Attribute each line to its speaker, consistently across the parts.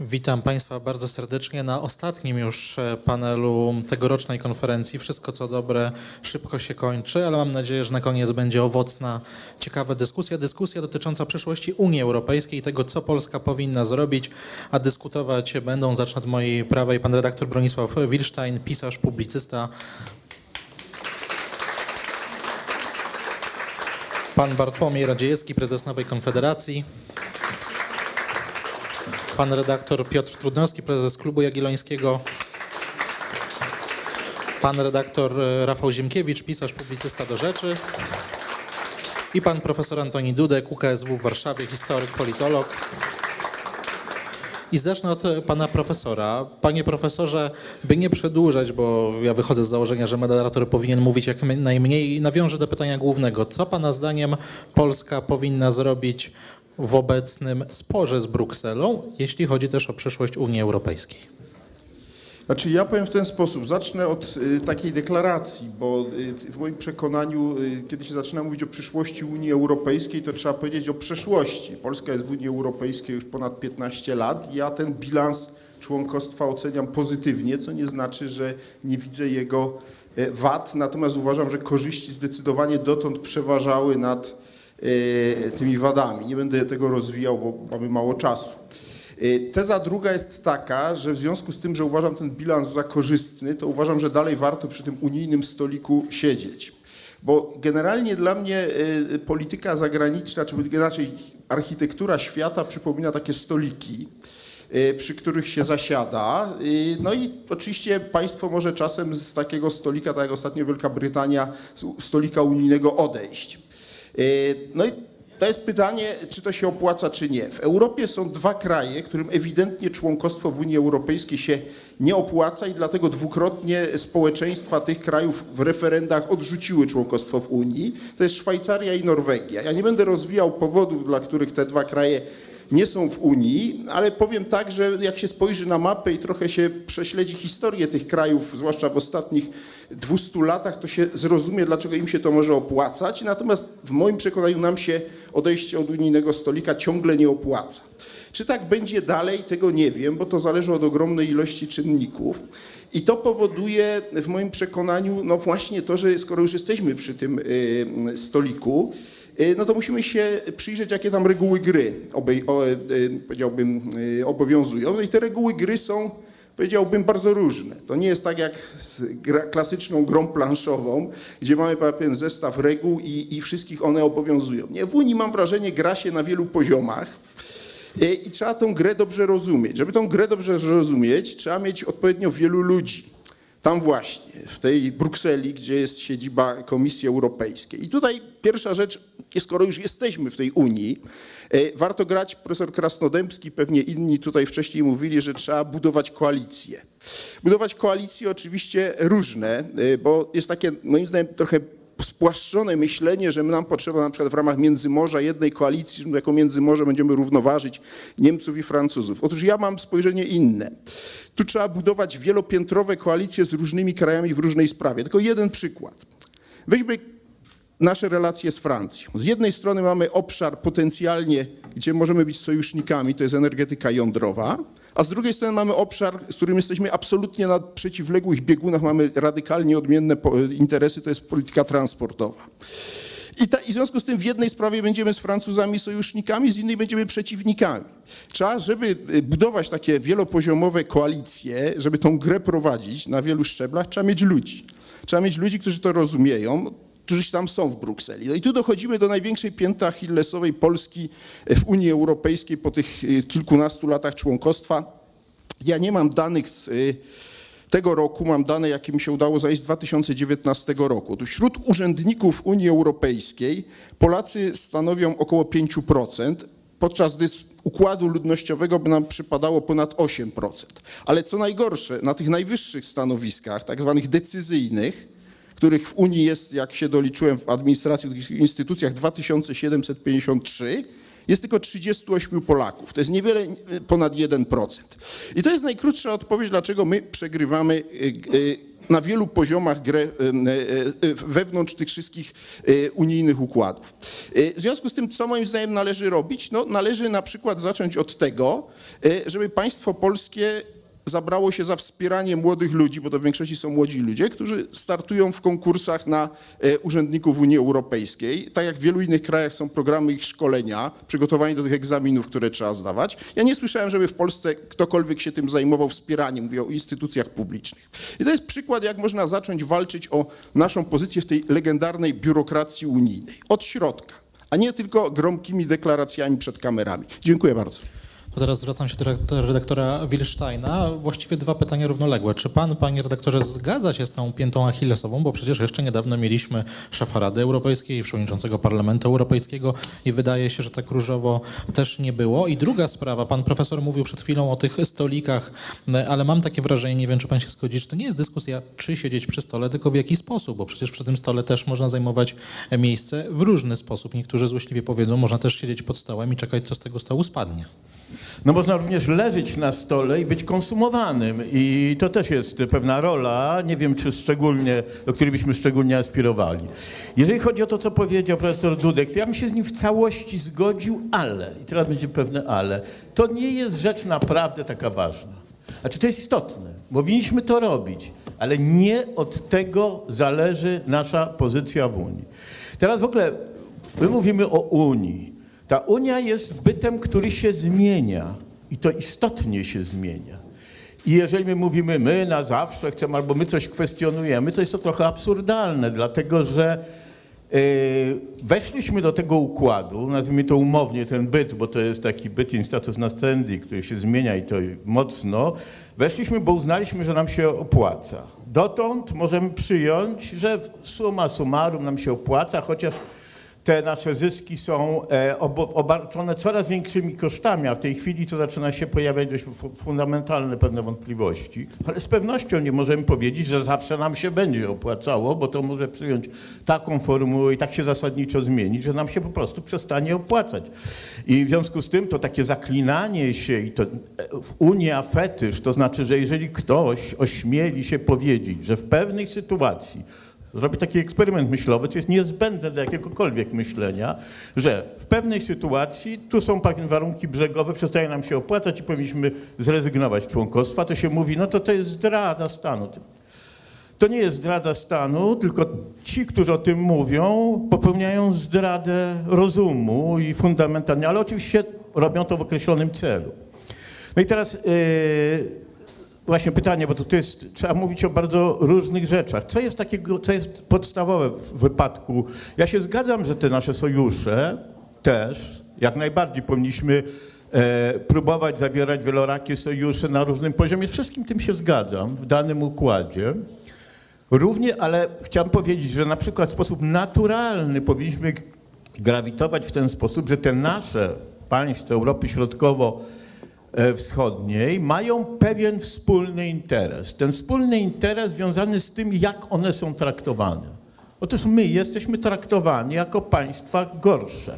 Speaker 1: Witam Państwa bardzo serdecznie na ostatnim już e, panelu tegorocznej konferencji. Wszystko co dobre szybko się kończy, ale mam nadzieję, że na koniec będzie owocna, ciekawa dyskusja. Dyskusja dotycząca przyszłości Unii Europejskiej, tego co Polska powinna zrobić, a dyskutować będą, zacznę od mojej prawej, pan redaktor Bronisław Wilstein, pisarz, publicysta, pan Bartłomiej Radziejewski, prezes Nowej Konfederacji, pan redaktor Piotr Trudnowski, prezes Klubu Jagiellońskiego, pan redaktor e, Rafał Ziemkiewicz, pisarz, publicysta do rzeczy i pan profesor Antoni Dudek, UKSW w Warszawie, historyk, politolog. I zacznę od e, pana profesora. Panie profesorze, by nie przedłużać, bo ja wychodzę z założenia, że moderator powinien mówić jak najmniej, nawiążę do pytania głównego. Co pana zdaniem Polska powinna zrobić w obecnym sporze z Brukselą, jeśli chodzi też o przyszłość Unii Europejskiej?
Speaker 2: Znaczy ja powiem w ten sposób, zacznę od y, takiej deklaracji, bo y, w moim przekonaniu, y, kiedy się zaczyna mówić o przyszłości Unii Europejskiej, to trzeba powiedzieć o przeszłości. Polska jest w Unii Europejskiej już ponad 15 lat. Ja ten bilans członkostwa oceniam pozytywnie, co nie znaczy, że nie widzę jego e, wad, natomiast uważam, że korzyści zdecydowanie dotąd przeważały nad tymi wadami. Nie będę tego rozwijał, bo mamy mało czasu. Y, Teza druga jest taka, że w związku z tym, że uważam ten bilans za korzystny, to uważam, że dalej warto przy tym unijnym stoliku siedzieć. Bo generalnie dla mnie y, polityka zagraniczna, czy inaczej architektura świata przypomina takie stoliki, przy których się zasiada. No i oczywiście państwo może czasem z takiego stolika, tak jak ostatnio Wielka Brytania, stolika unijnego odejść. Y, No i to jest pytanie, czy to się opłaca, czy nie. W Europie są dwa kraje, którym ewidentnie członkostwo w Unii Europejskiej się nie opłaca i dlatego dwukrotnie społeczeństwa tych krajów w referendach odrzuciły członkostwo w Unii. To jest Szwajcaria i Norwegia. Ja nie będę rozwijał powodów, dla których te dwa kraje nie są w Unii, ale powiem tak, że jak się spojrzy na mapę i trochę się prześledzi historię tych krajów, zwłaszcza w ostatnich 200 latach, to się zrozumie, dlaczego im się to może opłacać. Natomiast w moim przekonaniu nam się odejście od unijnego stolika ciągle nie opłaca. Czy tak będzie dalej, tego nie wiem, bo to zależy od ogromnej ilości czynników. I to powoduje w moim przekonaniu, no właśnie to, że skoro już jesteśmy przy tym y, stoliku, no to musimy się przyjrzeć, jakie tam reguły gry obej, o, y, powiedziałbym, y, obowiązują. No i te reguły gry są, powiedziałbym, bardzo różne. To nie jest tak jak z gra, klasyczną grą planszową, gdzie mamy pewien zestaw reguł i, i wszystkich one obowiązują. Nie, w Unii mam wrażenie, gra się na wielu poziomach. Y, I trzeba tą grę dobrze rozumieć. Żeby tą grę dobrze rozumieć, trzeba mieć odpowiednio wielu ludzi. Tam właśnie, w tej Brukseli, gdzie jest siedziba Komisji Europejskiej. I tutaj pierwsza rzecz, skoro już jesteśmy w tej Unii, y, warto grać, profesor Krasnodębski, pewnie inni tutaj wcześniej mówili, że trzeba budować koalicje. Budować koalicje oczywiście różne, y, bo jest takie, moim zdaniem, trochę spłaszczone myślenie, że nam potrzeba na przykład w ramach Międzymorza jednej koalicji, że jako Międzymorze będziemy równoważyć Niemców i Francuzów. Otóż ja mam spojrzenie inne. Tu trzeba budować wielopiętrowe koalicje z różnymi krajami w różnej sprawie. Tylko jeden przykład. Weźmy nasze relacje z Francją. Z jednej strony mamy obszar potencjalnie, gdzie możemy być sojusznikami, to jest energetyka jądrowa, a z drugiej strony mamy obszar, z którym jesteśmy absolutnie na przeciwległych biegunach, mamy radykalnie odmienne interesy, to jest polityka transportowa. I, ta, I w związku z tym w jednej sprawie będziemy z Francuzami sojusznikami, z innej będziemy przeciwnikami. Trzeba, żeby y, budować takie wielopoziomowe koalicje, żeby tą grę prowadzić na wielu szczeblach, trzeba mieć ludzi. Trzeba mieć ludzi, którzy to rozumieją, którzy tam są w Brukseli. No i tu dochodzimy do największej pięty achillesowej Polski w Unii Europejskiej po tych y, kilkunastu latach członkostwa. Ja nie mam danych z y, tego roku, mam dane, jakie mi się udało znaleźć z 2019 roku. Tu wśród urzędników Unii Europejskiej Polacy stanowią około 5%, podczas gdy układu ludnościowego by nam przypadało ponad 8%. Ale co najgorsze, na tych najwyższych stanowiskach, tak zwanych decyzyjnych, których w Unii jest, jak się doliczyłem w administracji, w tych instytucjach 2753, jest tylko 38 Polaków. To jest niewiele y, ponad 1%. I to jest najkrótsza odpowiedź, dlaczego my przegrywamy y, y, na wielu poziomach grę wewnątrz tych wszystkich unijnych układów. W związku z tym, co moim zdaniem należy robić? No, należy na przykład zacząć od tego, żeby państwo polskie zabrało się za wspieranie młodych ludzi, bo to w większości są młodzi ludzie, którzy startują w konkursach na e, urzędników Unii Europejskiej. Tak jak w wielu innych krajach są programy ich szkolenia, przygotowanie do tych egzaminów, które trzeba zdawać. Ja nie słyszałem, żeby w Polsce ktokolwiek się tym zajmował wspieraniem, mówię o instytucjach publicznych. I to jest przykład, jak można zacząć walczyć o naszą pozycję w tej legendarnej biurokracji unijnej. Od środka, a nie tylko gromkimi deklaracjami przed kamerami. Dziękuję bardzo.
Speaker 1: To teraz zwracam się do redaktora- redaktora Wilsteina. Właściwie dwa pytania równoległe. Czy pan, panie redaktorze, zgadza się z tą piętą achillesową? Bo przecież jeszcze niedawno mieliśmy szefa Rady Europejskiej, przewodniczącego Parlamentu Europejskiego i wydaje się, że tak różowo też nie było. I druga sprawa, pan profesor mówił przed chwilą o tych stolikach, ale mam takie wrażenie, nie wiem, czy pan się zgodzi, że to nie jest dyskusja, czy siedzieć przy stole, tylko w jaki sposób, bo przecież przy tym stole też można zajmować miejsce w różny sposób. Niektórzy złośliwie powiedzą, można też siedzieć pod stołem i czekać, co z tego stołu spadnie.
Speaker 3: No można również leżeć na stole i być konsumowanym i to też jest pewna rola, nie wiem czy szczególnie, do której byśmy szczególnie aspirowali. Jeżeli chodzi o to, co powiedział profesor Dudek, to ja bym się z nim w całości zgodził, ale, i teraz będzie pewne ale, to nie jest rzecz naprawdę taka ważna. Znaczy to jest istotne, powinniśmy to robić, ale nie od tego zależy nasza pozycja w Unii. Teraz w ogóle my mówimy o Unii. Ta Unia jest bytem, który się zmienia i to istotnie się zmienia. I jeżeli my mówimy my na zawsze chcemy albo my coś kwestionujemy, to jest to trochę absurdalne, dlatego że yy, weszliśmy do tego układu, nazwijmy to umownie ten byt, bo to jest taki byt in status nascendi, który się zmienia i to mocno. Weszliśmy, bo uznaliśmy, że nam się opłaca. Dotąd możemy przyjąć, że summa summarum nam się opłaca, chociaż te nasze zyski są e, obarczone coraz większymi kosztami, a w tej chwili to zaczyna się pojawiać dość fu- fundamentalne pewne wątpliwości. Ale z pewnością nie możemy powiedzieć, że zawsze nam się będzie opłacało, bo to może przyjąć taką formułę i tak się zasadniczo zmienić, że nam się po prostu przestanie opłacać. I w związku z tym to takie zaklinanie się i to e, w Unia fetysz, to znaczy, że jeżeli ktoś ośmieli się powiedzieć, że w pewnej sytuacji zrobi taki eksperyment myślowy, co jest niezbędne do jakiegokolwiek myślenia, że w pewnej sytuacji tu są pewne warunki brzegowe, przestaje nam się opłacać i powinniśmy zrezygnować z członkostwa, to się mówi, no to to jest zdrada stanu. To nie jest zdrada stanu, tylko ci, którzy o tym mówią, popełniają zdradę rozumu i fundamentalnie, ale oczywiście robią to w określonym celu. No i teraz yy, właśnie pytanie, bo to jest, trzeba mówić o bardzo różnych rzeczach. Co jest takiego, co jest podstawowe w wypadku? Ja się zgadzam, że te nasze sojusze też, jak najbardziej powinniśmy e, próbować zawierać wielorakie sojusze na różnym poziomie. Z wszystkim tym się zgadzam w danym układzie. Równie, ale chciałem powiedzieć, że na przykład w sposób naturalny powinniśmy grawitować w ten sposób, że te nasze państwa Europy Środkowo-Wschodniej mają pewien wspólny interes. Ten wspólny interes związany z tym, jak one są traktowane. Otóż my jesteśmy traktowani jako państwa gorsze.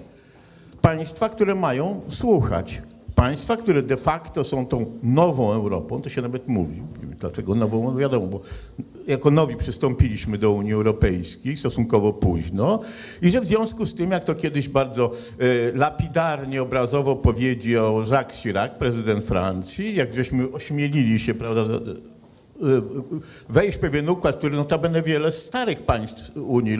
Speaker 3: Państwa, które mają słuchać. Państwa, które de facto są tą nową Europą, to się nawet mówi. Dlaczego nową? No wiadomo, bo jako nowi przystąpiliśmy do Unii Europejskiej stosunkowo późno i że w związku z tym, jak to kiedyś bardzo e, lapidarnie, obrazowo powiedział Jacques Chirac, prezydent Francji, jak żeśmy ośmielili się, prawda, za- wejść w pewien układ, który notabene wiele starych państw Unii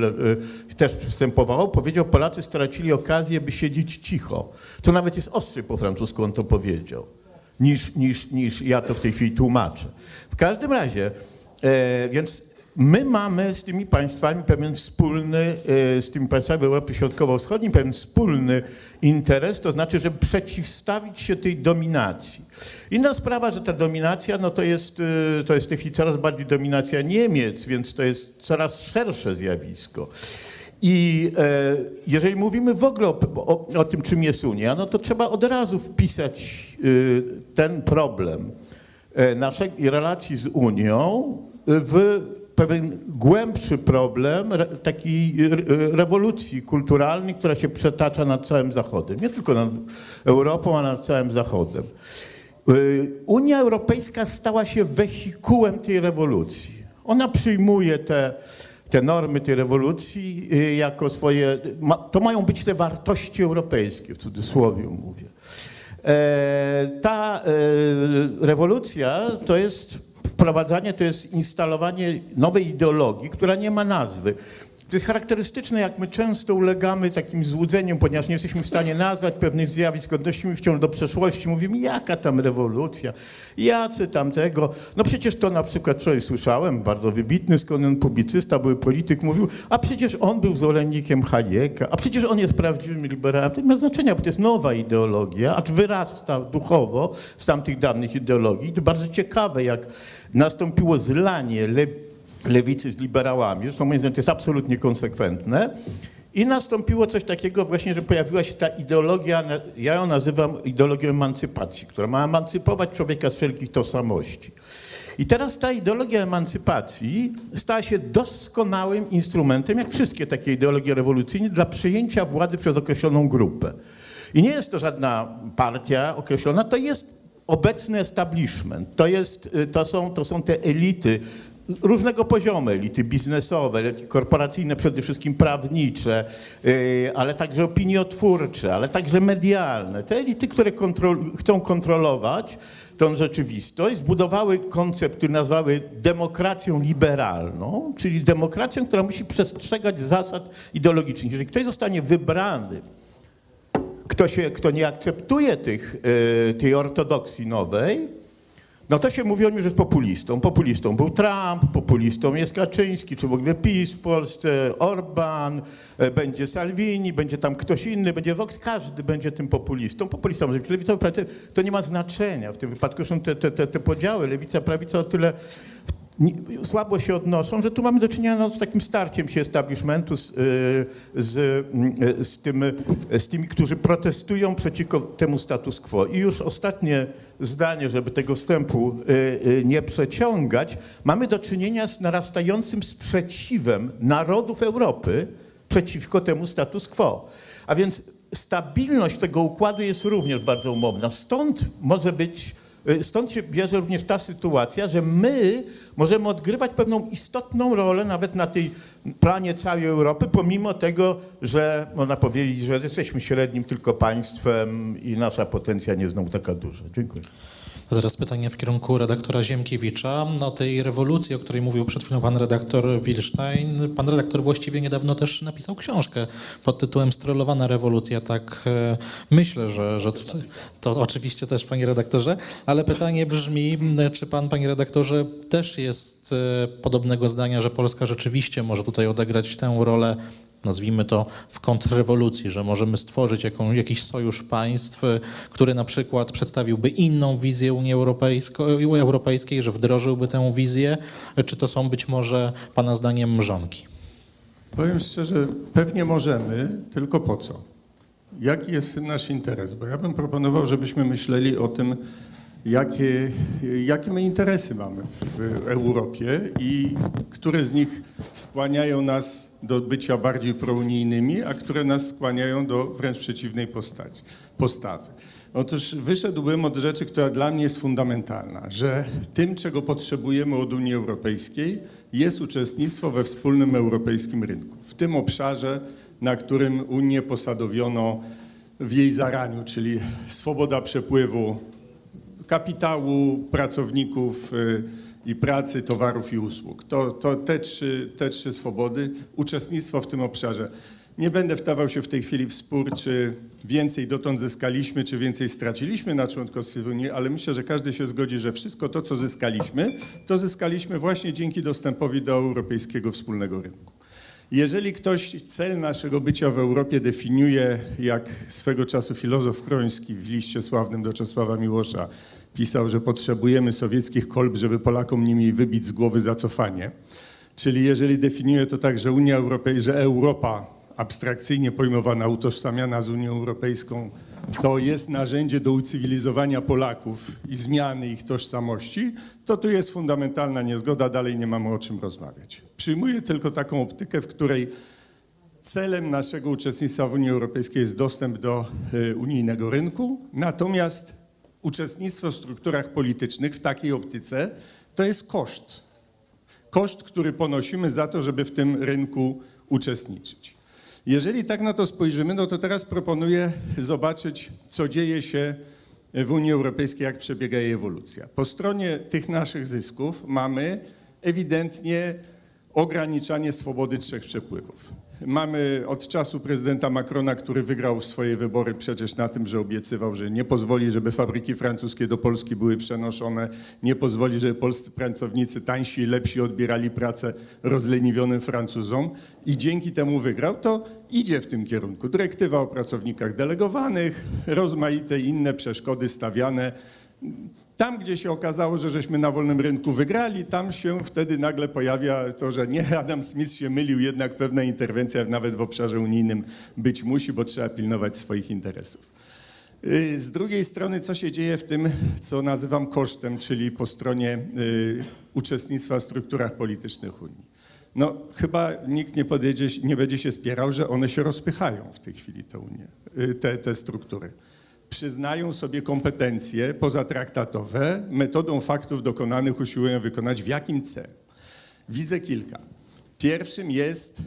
Speaker 3: e, też przystępowało, powiedział, Polacy stracili okazję, by siedzieć cicho. To nawet jest ostry po francusku, on to powiedział, niż, niż, niż ja to w tej chwili tłumaczę. W każdym razie, e, więc my mamy z tymi państwami pewien wspólny, e, z tymi państwami Europy Środkowo-Wschodniej pewien wspólny interes, to znaczy, żeby przeciwstawić się tej dominacji. Inna sprawa, że ta dominacja, no to jest, e, to jest w tej chwili coraz bardziej dominacja Niemiec, więc to jest coraz szersze zjawisko. I e, jeżeli mówimy w ogóle o, o, o tym, czym jest Unia, no to trzeba od razu wpisać e, ten problem e, naszej relacji z Unią w pewien głębszy problem takiej re, rewolucji kulturalnej, która się przetacza nad całym Zachodem. Nie tylko nad Europą, a nad całym Zachodem. Y, Unia Europejska stała się wehikułem tej rewolucji. Ona przyjmuje te, te normy tej rewolucji y, jako swoje. To mają być te wartości europejskie, w cudzysłowie mówię. E, ta e, rewolucja to jest wprowadzanie, to jest instalowanie nowej ideologii, która nie ma nazwy. To jest charakterystyczne, jak my często ulegamy takim złudzeniom, ponieważ nie jesteśmy w stanie nazwać pewnych zjawisk, odnosimy wciąż do przeszłości, mówimy, jaka tam rewolucja, jacy tam tego. No przecież to na przykład wczoraj słyszałem, bardzo wybitny skądinąd publicysta, były polityk, mówił, a przecież on był zwolennikiem Hayeka, a przecież on jest prawdziwym liberałem. To nie ma znaczenia, bo to jest nowa ideologia, acz wyrasta duchowo z tamtych dawnych ideologii. To bardzo ciekawe, jak nastąpiło zlanie le lewicy z liberałami, zresztą moim zdaniem to jest absolutnie konsekwentne. I nastąpiło coś takiego właśnie, że pojawiła się ta ideologia, ja ją nazywam ideologią emancypacji, która ma emancypować człowieka z wszelkich tożsamości. I teraz ta ideologia emancypacji stała się doskonałym instrumentem, jak wszystkie takie ideologie rewolucyjne, dla przejęcia władzy przez określoną grupę. I nie jest to żadna partia określona, to jest obecny establishment, to, jest, to, są, to są te elity, różnego poziomu, elity biznesowe, elity korporacyjne, przede wszystkim prawnicze, yy, ale także opiniotwórcze, ale także medialne. Te elity, które kontrol, chcą kontrolować tą rzeczywistość, zbudowały koncept, który nazwały demokracją liberalną, czyli demokracją, która musi przestrzegać zasad ideologicznych. Jeżeli ktoś zostanie wybrany, kto, się, kto nie akceptuje tych, yy, tej ortodoksji nowej, no to się mówi o nim, że jest populistą. Populistą był Trump, populistą jest Kaczyński, czy w ogóle PiS w Polsce, Orban, e, będzie Salvini, będzie tam ktoś inny, będzie Vox, każdy będzie tym populistą. Populistą może być to nie ma znaczenia. W tym wypadku są te, te, te, te podziały, lewica, prawica o tyle słabo się odnoszą, że tu mamy do czynienia no, z takim starciem się establishmentu z, z, z, tym, z tymi, którzy protestują przeciwko temu status quo. I już ostatnie zdanie, żeby tego wstępu nie przeciągać, mamy do czynienia z narastającym sprzeciwem narodów Europy przeciwko temu status quo. A więc stabilność tego układu jest również bardzo umowna. Stąd może być Stąd się bierze również ta sytuacja, że my możemy odgrywać pewną istotną rolę nawet na tej planie całej Europy, pomimo tego, że można powiedzieć, że jesteśmy średnim tylko państwem i nasza potencja nie jest znowu taka duża. Dziękuję.
Speaker 1: To teraz pytanie w kierunku redaktora Ziemkiewicza. O tej rewolucji, o której mówił przed chwilą pan redaktor Wilstein, pan redaktor właściwie niedawno też napisał książkę pod tytułem Strollowana rewolucja. Tak e, myślę, że, że to, to oczywiście też panie redaktorze, ale pytanie brzmi, czy pan, panie redaktorze, też jest e, podobnego zdania, że Polska rzeczywiście może tutaj odegrać tę rolę nazwijmy to, w kontrrewolucji, że możemy stworzyć jaką, jakiś sojusz państw, który na przykład przedstawiłby inną wizję Unii Europejskiej, że wdrożyłby tę wizję, czy to są być może Pana zdaniem mrzonki?
Speaker 4: Powiem szczerze, pewnie możemy, tylko po co? Jaki jest nasz interes? Bo ja bym proponował, żebyśmy myśleli o tym, jakie, jakie my interesy mamy w Europie i które z nich skłaniają nas do bycia bardziej prounijnymi, a które nas skłaniają do wręcz przeciwnej postaci, postawy. Otóż wyszedłbym od rzeczy, która dla mnie jest fundamentalna, że tym, czego potrzebujemy od Unii Europejskiej, jest uczestnictwo we wspólnym europejskim rynku. W tym obszarze, na którym Unię posadowiono w jej zaraniu, czyli swoboda przepływu kapitału, pracowników i pracy, towarów i usług. To, to te, trzy, te trzy swobody, uczestnictwo w tym obszarze. Nie będę wdawał się w tej chwili w spór, czy więcej dotąd zyskaliśmy, czy więcej straciliśmy na członkostwie w Unii, ale myślę, że każdy się zgodzi, że wszystko to, co zyskaliśmy, to zyskaliśmy właśnie dzięki dostępowi do europejskiego wspólnego rynku. Jeżeli ktoś cel naszego bycia w Europie definiuje, jak swego czasu filozof Kroński w liście sławnym do Czesława Miłosza pisał, że potrzebujemy sowieckich kolb, żeby Polakom nimi wybić z głowy zacofanie. Czyli jeżeli definiuje to tak, że Unia Europejska, że Europa abstrakcyjnie pojmowana, utożsamiana z Unią Europejską to jest narzędzie do ucywilizowania Polaków i zmiany ich tożsamości, to tu jest fundamentalna niezgoda, dalej nie mamy o czym rozmawiać. Przyjmuję tylko taką optykę, w której celem naszego uczestnictwa w Unii Europejskiej jest dostęp do e, unijnego rynku, natomiast uczestnictwo w strukturach politycznych w takiej optyce to jest koszt. Koszt, który ponosimy za to, żeby w tym rynku uczestniczyć. Jeżeli tak na to spojrzymy, no to teraz proponuję zobaczyć, co dzieje się w Unii Europejskiej, jak przebiega jej ewolucja. Po stronie tych naszych zysków mamy ewidentnie ograniczanie swobody trzech przepływów. Mamy od czasu prezydenta Macrona, który wygrał swoje wybory przecież na tym, że obiecywał, że nie pozwoli, żeby fabryki francuskie do Polski były przenoszone, nie pozwoli, żeby polscy pracownicy tańsi i lepsi odbierali pracę rozleniwionym Francuzom i dzięki temu wygrał, to idzie w tym kierunku. Dyrektywa o pracownikach delegowanych, rozmaite inne przeszkody stawiane. Tam, gdzie się okazało, że żeśmy na wolnym rynku wygrali, tam się wtedy nagle pojawia to, że nie, Adam Smith się mylił, jednak pewna interwencja nawet w obszarze unijnym być musi, bo trzeba pilnować swoich interesów. Y, Z drugiej strony, co się dzieje w tym, co nazywam kosztem, czyli po stronie y, uczestnictwa w strukturach politycznych Unii? No, chyba nikt nie, nie będzie się spierał, że one się rozpychają w tej chwili, te, unie, y, te, te struktury przyznają sobie kompetencje pozatraktatowe, metodą faktów dokonanych usiłują wykonać w jakim celu. Widzę kilka. Pierwszym jest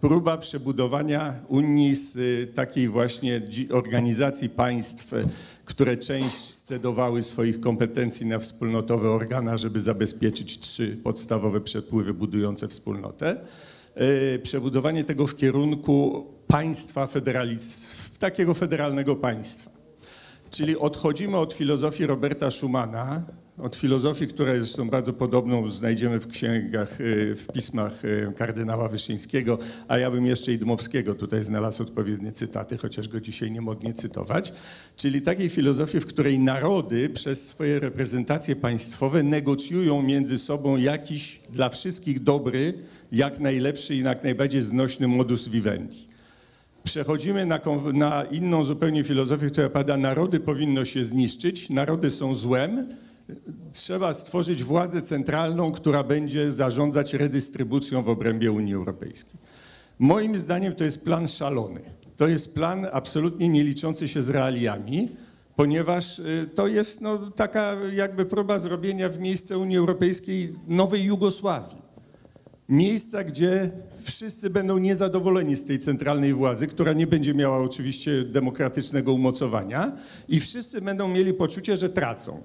Speaker 4: próba przebudowania Unii z y, takiej właśnie organizacji państw, y, które część scedowały swoich kompetencji na wspólnotowe organa, żeby zabezpieczyć trzy podstawowe przepływy budujące wspólnotę. Y, Przebudowanie tego w kierunku państwa federaliz- takiego federalnego państwa. Czyli odchodzimy od filozofii Roberta Schumana, od filozofii, która jest zresztą bardzo podobną, znajdziemy w księgach, y, w pismach y, kardynała Wyszyńskiego, a ja bym jeszcze i Dmowskiego tutaj znalazł odpowiednie cytaty, chociaż go dzisiaj nie modnie cytować. Czyli takiej filozofii, w której narody przez swoje reprezentacje państwowe negocjują między sobą jakiś dla wszystkich dobry, jak najlepszy i jak najbardziej znośny modus vivendi. Przechodzimy na, na inną zupełnie filozofię, która pada, narody powinno się zniszczyć, narody są złem, trzeba stworzyć władzę centralną, która będzie zarządzać redystrybucją w obrębie Unii Europejskiej. Moim zdaniem to jest plan szalony. To jest plan absolutnie nie liczący się z realiami, ponieważ y, to jest no, taka jakby próba zrobienia w miejsce Unii Europejskiej nowej Jugosławii miejsca, gdzie wszyscy będą niezadowoleni z tej centralnej władzy, która nie będzie miała oczywiście demokratycznego umocowania i wszyscy będą mieli poczucie, że tracą.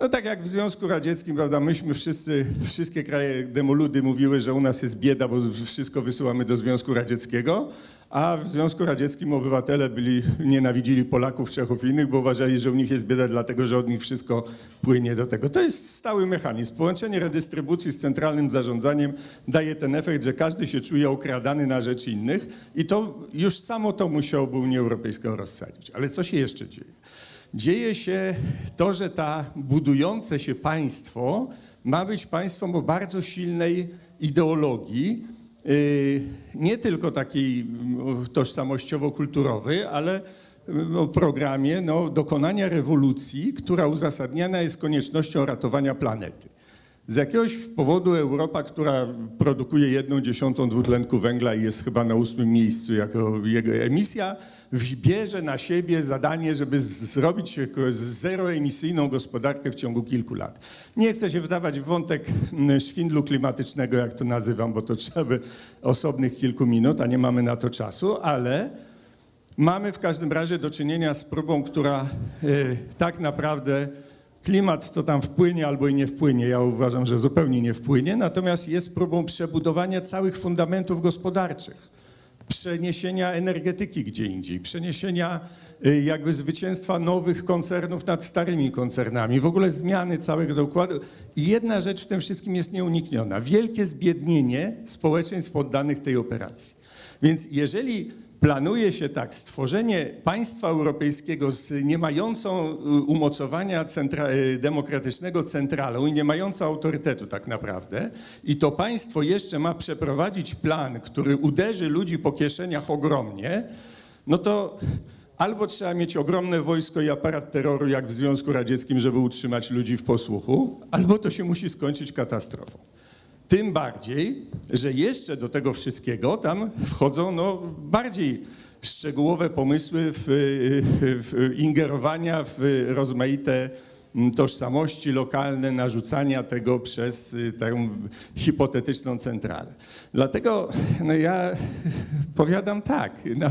Speaker 4: No tak jak w Związku Radzieckim, prawda, myśmy wszyscy, wszystkie kraje demoludy mówiły, że u nas jest bieda, bo wszystko wysyłamy do Związku Radzieckiego, a w Związku Radzieckim obywatele byli, nienawidzili Polaków, Czechów i innych, bo uważali, że u nich jest bieda dlatego, że od nich wszystko płynie do tego. To jest stały mechanizm. Połączenie redystrybucji z centralnym zarządzaniem daje ten efekt, że każdy się czuje okradany na rzecz innych i to już samo to musiałoby Unię Europejską rozsadzić. Ale co się jeszcze dzieje? Dzieje się to, że ta budujące się państwo ma być państwem o bardzo silnej ideologii, nie tylko takiej mm, tożsamościowo-kulturowej, ale mm, o programie no, dokonania rewolucji, która uzasadniana jest koniecznością ratowania planety. Z jakiegoś powodu Europa, która produkuje jedną dziesiątą dwutlenku węgla i jest chyba na ósmym miejscu jako jego emisja, bierze na siebie zadanie, żeby zrobić zeroemisyjną gospodarkę w ciągu kilku lat. Nie chcę się wdawać w wątek mm, szwindlu klimatycznego, jak to nazywam, bo to trzeba by osobnych kilku minut, a nie mamy na to czasu, ale mamy w każdym razie do czynienia z próbą, która e, tak naprawdę klimat to tam wpłynie albo i nie wpłynie. Ja uważam, że zupełnie nie wpłynie, natomiast jest próbą przebudowania całych fundamentów gospodarczych, przeniesienia energetyki gdzie indziej, przeniesienia y, jakby zwycięstwa nowych koncernów nad starymi koncernami, w ogóle zmiany całego układu. I jedna rzecz w tym wszystkim jest nieunikniona. Wielkie zbiednienie społeczeństw poddanych tej operacji. Więc jeżeli planuje się tak stworzenie państwa europejskiego z nie mającą y, umocowania centra, y, demokratycznego centralą i nie mającą autorytetu tak naprawdę i to państwo jeszcze ma przeprowadzić plan, który uderzy ludzi po kieszeniach ogromnie, no to albo trzeba mieć ogromne wojsko i aparat terroru, jak w Związku Radzieckim, żeby utrzymać ludzi w posłuchu, albo to się musi skończyć katastrofą. Tym bardziej, że jeszcze do tego wszystkiego tam wchodzą no, bardziej szczegółowe pomysły w, w ingerowania w rozmaite mm, tożsamości lokalne, narzucania tego przez y, tę hipotetyczną centralę. Dlatego no ja powiadam tak, na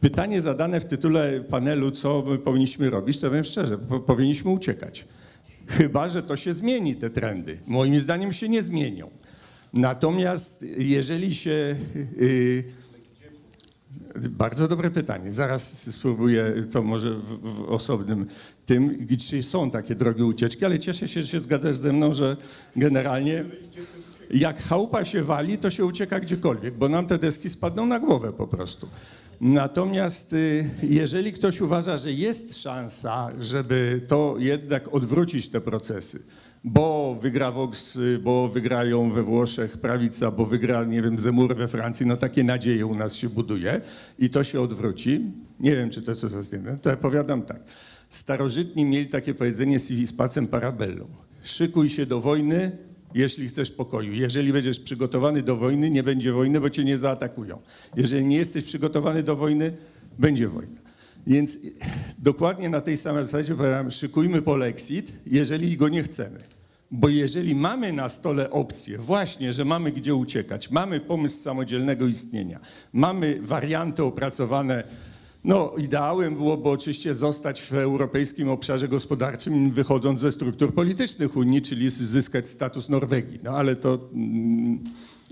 Speaker 4: pytanie zadane w tytule panelu, co my powinniśmy robić, to powiem szczerze, po, powinniśmy uciekać. Chyba, że to się zmieni, te trendy. Moim zdaniem się nie zmienią. Natomiast jeżeli się. Yy, bardzo dobre pytanie. Zaraz spróbuję to może w, w osobnym tym, gdzie są takie drogie ucieczki, ale cieszę się, że się zgadzasz ze mną, że generalnie jak chałupa się wali, to się ucieka gdziekolwiek, bo nam te deski spadną na głowę po prostu. Natomiast y, jeżeli ktoś uważa, że jest szansa, żeby to jednak odwrócić te procesy, bo wygra Vox, bo wygrają we Włoszech prawica, bo wygra, nie wiem, Zemur we Francji, no takie nadzieje u nas się buduje i to się odwróci. Nie wiem, czy to jest uzasadnione. To ja powiadam tak. Starożytni mieli takie powiedzenie civis pacem parabellum. Szykuj się do wojny, jeśli chcesz pokoju. Jeżeli będziesz przygotowany do wojny, nie będzie wojny, bo cię nie zaatakują. Jeżeli nie jesteś przygotowany do wojny, będzie wojna. Więc dokładnie na tej samej zasadzie powiadam, szykujmy polexit, jeżeli go nie chcemy. Bo jeżeli mamy na stole opcję właśnie, że mamy gdzie uciekać, mamy pomysł samodzielnego istnienia, mamy warianty opracowane, no ideałem byłoby oczywiście zostać w europejskim obszarze gospodarczym, wychodząc ze struktur politycznych Unii, czyli zyskać status Norwegii. No ale to mm,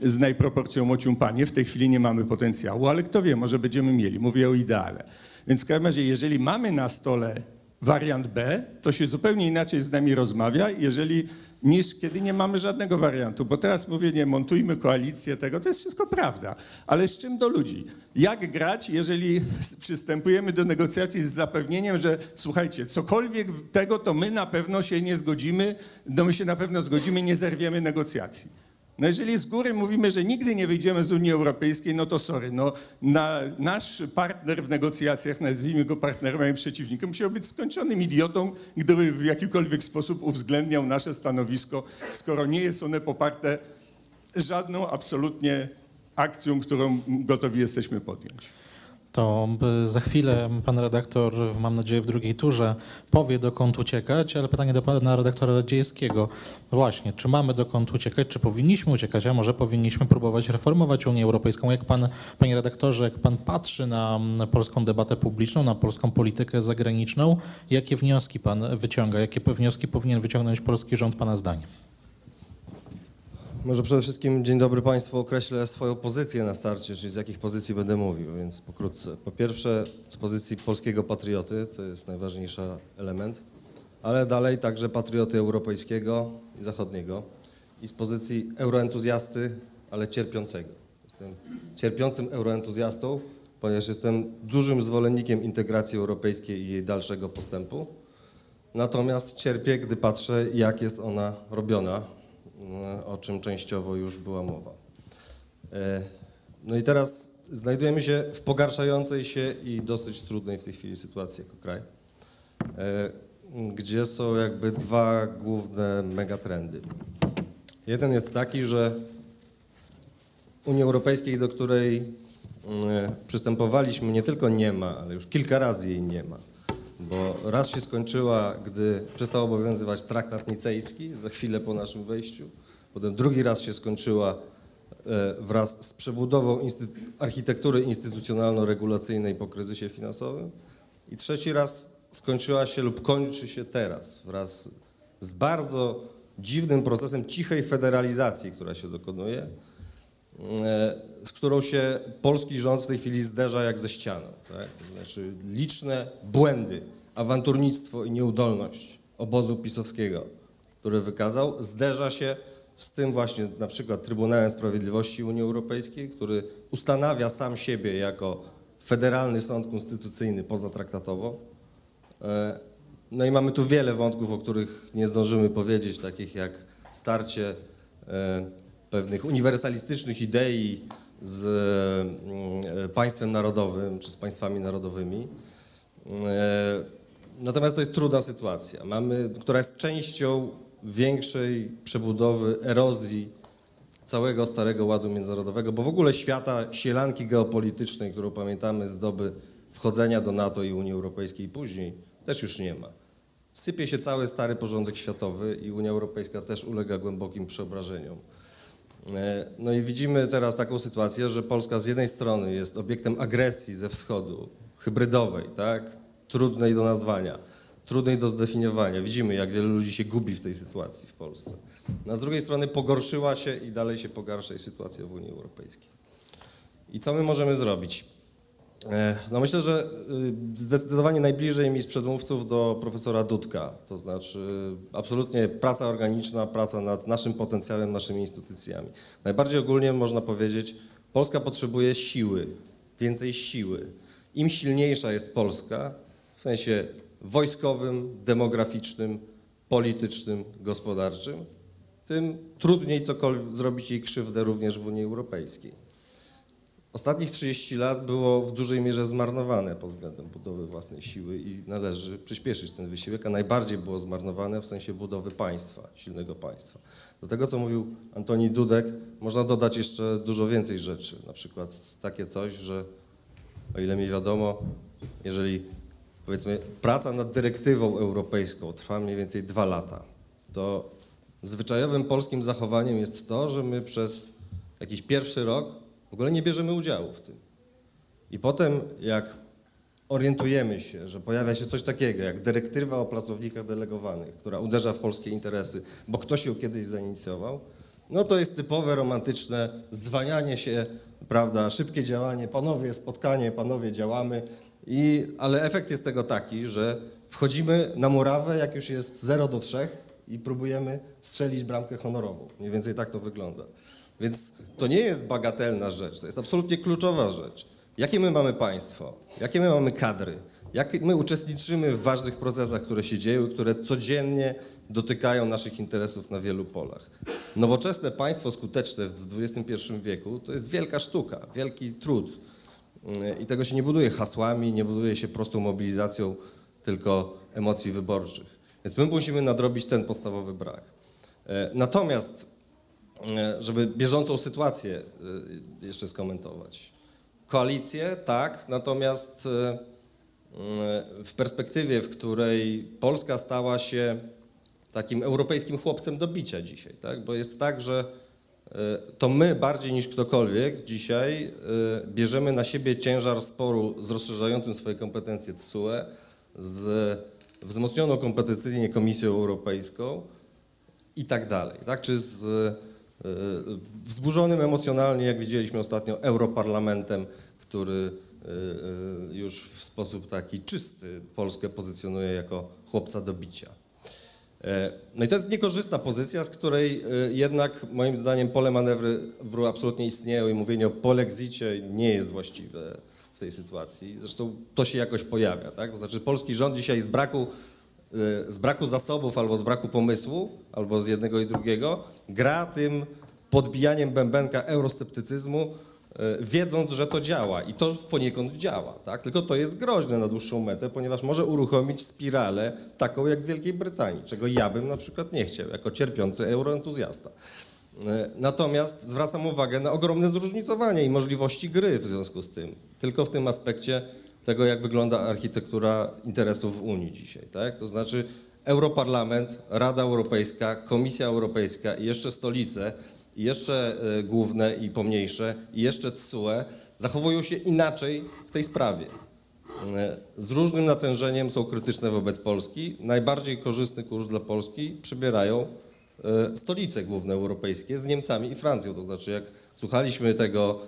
Speaker 4: z najproporcją mocium panie, w tej chwili nie mamy potencjału, ale kto wie, może będziemy mieli. Mówię o ideale. Więc w każdym razie, jeżeli mamy na stole wariant B, to się zupełnie inaczej z nami rozmawia, jeżeli niż kiedy nie mamy żadnego wariantu. Bo teraz mówię, nie, montujmy koalicję tego, to jest wszystko prawda. Ale z czym do ludzi? Jak grać, jeżeli przystępujemy do negocjacji z zapewnieniem, że słuchajcie, cokolwiek tego, to my na pewno się nie zgodzimy, no my się na pewno zgodzimy, nie zerwiemy negocjacji. No jeżeli z góry mówimy, że nigdy nie wyjdziemy z Unii Europejskiej, no to sorry, no na, nasz partner w negocjacjach, nazwijmy go partnerem, nie przeciwnikiem, musiał być skończonym idiotą, gdyby w jakikolwiek sposób uwzględniał nasze stanowisko, skoro nie jest one poparte żadną absolutnie akcją, którą gotowi jesteśmy podjąć.
Speaker 1: To za chwilę pan redaktor, mam nadzieję w drugiej turze, powie dokąd uciekać, ale pytanie do pana redaktora Radziejskiego. Właśnie, czy mamy dokąd uciekać, czy powinniśmy uciekać, a może powinniśmy próbować reformować Unię Europejską? Jak pan, panie redaktorze, jak pan patrzy na polską debatę publiczną, na polską politykę zagraniczną, jakie wnioski pan wyciąga? Jakie wnioski powinien wyciągnąć polski rząd pana zdaniem?
Speaker 5: Może przede wszystkim, dzień dobry Państwu, określę swoją pozycję na starcie, czyli z jakich pozycji będę mówił, więc pokrótce. Po pierwsze, z pozycji polskiego patrioty, to jest najważniejszy element, ale dalej także patrioty europejskiego i zachodniego i z pozycji euroentuzjasty, ale cierpiącego. Jestem cierpiącym euroentuzjastą, ponieważ jestem dużym zwolennikiem integracji europejskiej i jej dalszego postępu. Natomiast cierpię, gdy patrzę, jak jest ona robiona, o czym częściowo już była mowa. E, No i teraz znajdujemy się w pogarszającej się i dosyć trudnej w tej chwili sytuacji jako kraj, e, gdzie są jakby dwa główne megatrendy. Jeden jest taki, że Unii Europejskiej, do której mm, przystępowaliśmy, nie tylko nie ma, ale już kilka razy jej nie ma. Bo raz się skończyła, gdy przestał obowiązywać traktat nicejski, za chwilę po naszym wejściu. Potem drugi raz się skończyła e, wraz z przebudową insty architektury instytucjonalno-regulacyjnej po kryzysie finansowym. I trzeci raz skończyła się lub kończy się teraz wraz z bardzo dziwnym procesem cichej federalizacji, która się dokonuje, z którą się polski rząd w tej chwili zderza jak ze ścianą. Tak? To znaczy liczne błędy, awanturnictwo i nieudolność obozu pisowskiego, który wykazał, zderza się z tym właśnie na przykład Trybunałem Sprawiedliwości Unii Europejskiej, który ustanawia sam siebie jako federalny sąd konstytucyjny pozatraktatowo. E, No i mamy tu wiele wątków, o których nie zdążymy powiedzieć, takich jak starcie e, pewnych uniwersalistycznych idei z mm, e, państwem narodowym czy z państwami narodowymi. E, Natomiast to jest trudna sytuacja, mamy, która jest częścią większej przebudowy, erozji całego Starego Ładu Międzynarodowego, bo w ogóle świata sielanki geopolitycznej, którą pamiętamy z doby wchodzenia do NATO i Unii Europejskiej później, też już nie ma. Sypie się cały stary porządek światowy i Unia Europejska też ulega głębokim przeobrażeniom. E, No i widzimy teraz taką sytuację, że Polska z jednej strony jest obiektem agresji ze wschodu, hybrydowej, tak? trudnej do nazwania, trudnej do zdefiniowania. Widzimy, jak wielu ludzi się gubi w tej sytuacji w Polsce. No, z drugiej strony pogorszyła się i dalej się pogarsza sytuacja w Unii Europejskiej. I co my możemy zrobić? E, No myślę, że y, zdecydowanie najbliżej mi z przedmówców do profesora Dudka, to znaczy absolutnie praca organiczna, praca nad naszym potencjałem, naszymi instytucjami. Najbardziej ogólnie można powiedzieć, Polska potrzebuje siły, więcej siły. Im silniejsza jest Polska, w sensie wojskowym, demograficznym, politycznym, gospodarczym, tym trudniej cokolwiek zrobić jej krzywdę również w Unii Europejskiej. Ostatnich 30 lat było w dużej mierze zmarnowane pod względem budowy własnej siły i należy przyspieszyć ten wysiłek, a najbardziej było zmarnowane w sensie budowy państwa, silnego państwa. Do tego, co mówił Antoni Dudek, można dodać jeszcze dużo więcej rzeczy, na przykład takie coś, że o ile mi wiadomo, jeżeli powiedzmy praca nad dyrektywą europejską trwa mniej więcej dwa lata, to zwyczajowym polskim zachowaniem jest to, że my przez jakiś pierwszy rok ogóle nie bierzemy udziału w tym. I potem, jak orientujemy się, że pojawia się coś takiego jak dyrektywa o pracownikach delegowanych, która uderza w polskie interesy, bo ktoś ją kiedyś zainicjował, no to jest typowe romantyczne zwanianie się, prawda, szybkie działanie, panowie spotkanie, panowie działamy, i, ale efekt jest tego taki, że wchodzimy na murawę, jak już jest 0 do 3 i próbujemy strzelić bramkę honorową. Mniej więcej tak to wygląda. Więc to nie jest bagatelna rzecz, to jest absolutnie kluczowa rzecz. Jakie my mamy państwo? Jakie my mamy kadry? Jak my uczestniczymy w ważnych procesach, które się dzieją, które codziennie dotykają naszych interesów na wielu polach? Nowoczesne państwo skuteczne w XXI wieku to jest wielka sztuka, wielki trud. I tego się nie buduje hasłami, nie buduje się prostą mobilizacją tylko emocji wyborczych. Więc my musimy nadrobić ten podstawowy brak. E, Natomiast, żeby bieżącą sytuację e, jeszcze skomentować. Koalicje, tak, natomiast e, w perspektywie, w której Polska stała się takim europejskim chłopcem do bicia dzisiaj, tak? bo jest tak, że e, to my bardziej niż ktokolwiek dzisiaj e, bierzemy na siebie ciężar sporu z rozszerzającym swoje kompetencje TSUE, z wzmocnioną kompetencyjnie Komisją Europejską i tak dalej, tak? Czy z e, wzburzonym emocjonalnie, jak widzieliśmy ostatnio, Europarlamentem, który e, e, już w sposób taki czysty Polskę pozycjonuje jako chłopca do bicia. E, No i to jest niekorzystna pozycja, z której e, jednak moim zdaniem pole manewru absolutnie istnieje i mówienie o polexicie nie jest właściwe w tej sytuacji. Zresztą to się jakoś pojawia, tak? To znaczy polski rząd dzisiaj z braku, e, z braku zasobów albo z braku pomysłu, albo z jednego i drugiego, gra tym podbijaniem bębenka eurosceptycyzmu, e, wiedząc, że to działa i to poniekąd działa, tak? Tylko to jest groźne na dłuższą metę, ponieważ może uruchomić spiralę taką jak w Wielkiej Brytanii, czego ja bym na przykład nie chciał, jako cierpiący euroentuzjasta. E, Natomiast zwracam uwagę na ogromne zróżnicowanie i możliwości gry w związku z tym. Tylko w tym aspekcie tego, jak wygląda architektura interesów w Unii dzisiaj. Tak? To znaczy Europarlament, Rada Europejska, Komisja Europejska i jeszcze stolice, i jeszcze e, główne i pomniejsze, i jeszcze TSUE zachowują się inaczej w tej sprawie. E, Z różnym natężeniem są krytyczne wobec Polski. Najbardziej korzystny kurs dla Polski przybierają e, stolice główne europejskie z Niemcami i Francją. To znaczy, jak słuchaliśmy tego,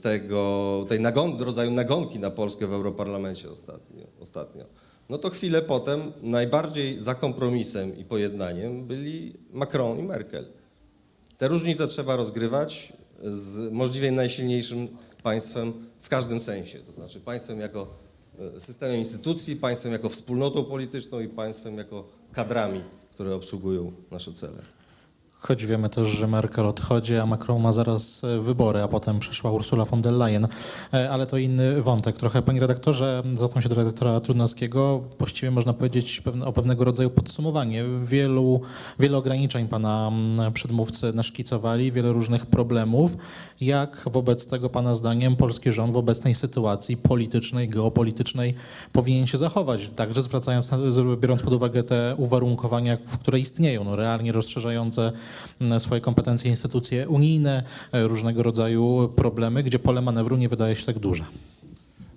Speaker 5: tego, tej nagon, rodzaju nagonki na Polskę w Europarlamencie ostatnio, ostatnio, no to chwilę potem najbardziej za kompromisem i pojednaniem byli Macron i Merkel. Te różnice trzeba rozgrywać z możliwie najsilniejszym państwem w każdym sensie, to znaczy państwem jako e, systemem instytucji, państwem jako wspólnotą polityczną i państwem jako kadrami, które obsługują nasze cele.
Speaker 1: Choć wiemy też, że Merkel odchodzi, a Macron ma zaraz e, wybory, a potem przyszła Ursula von der Leyen. E, Ale to inny wątek. Trochę, panie redaktorze, zwracam się do redaktora Trudnowskiego. Właściwie można powiedzieć o pewnego rodzaju podsumowanie. Wielu, wiele ograniczeń pana przedmówcy naszkicowali, wiele różnych problemów. Jak wobec tego pana zdaniem polski rząd w obecnej sytuacji politycznej, geopolitycznej powinien się zachować? Także zwracając, biorąc pod uwagę te uwarunkowania, które istnieją, no, realnie rozszerzające swoje kompetencje instytucje unijne, e, różnego rodzaju problemy, gdzie pole manewru nie wydaje się tak duże.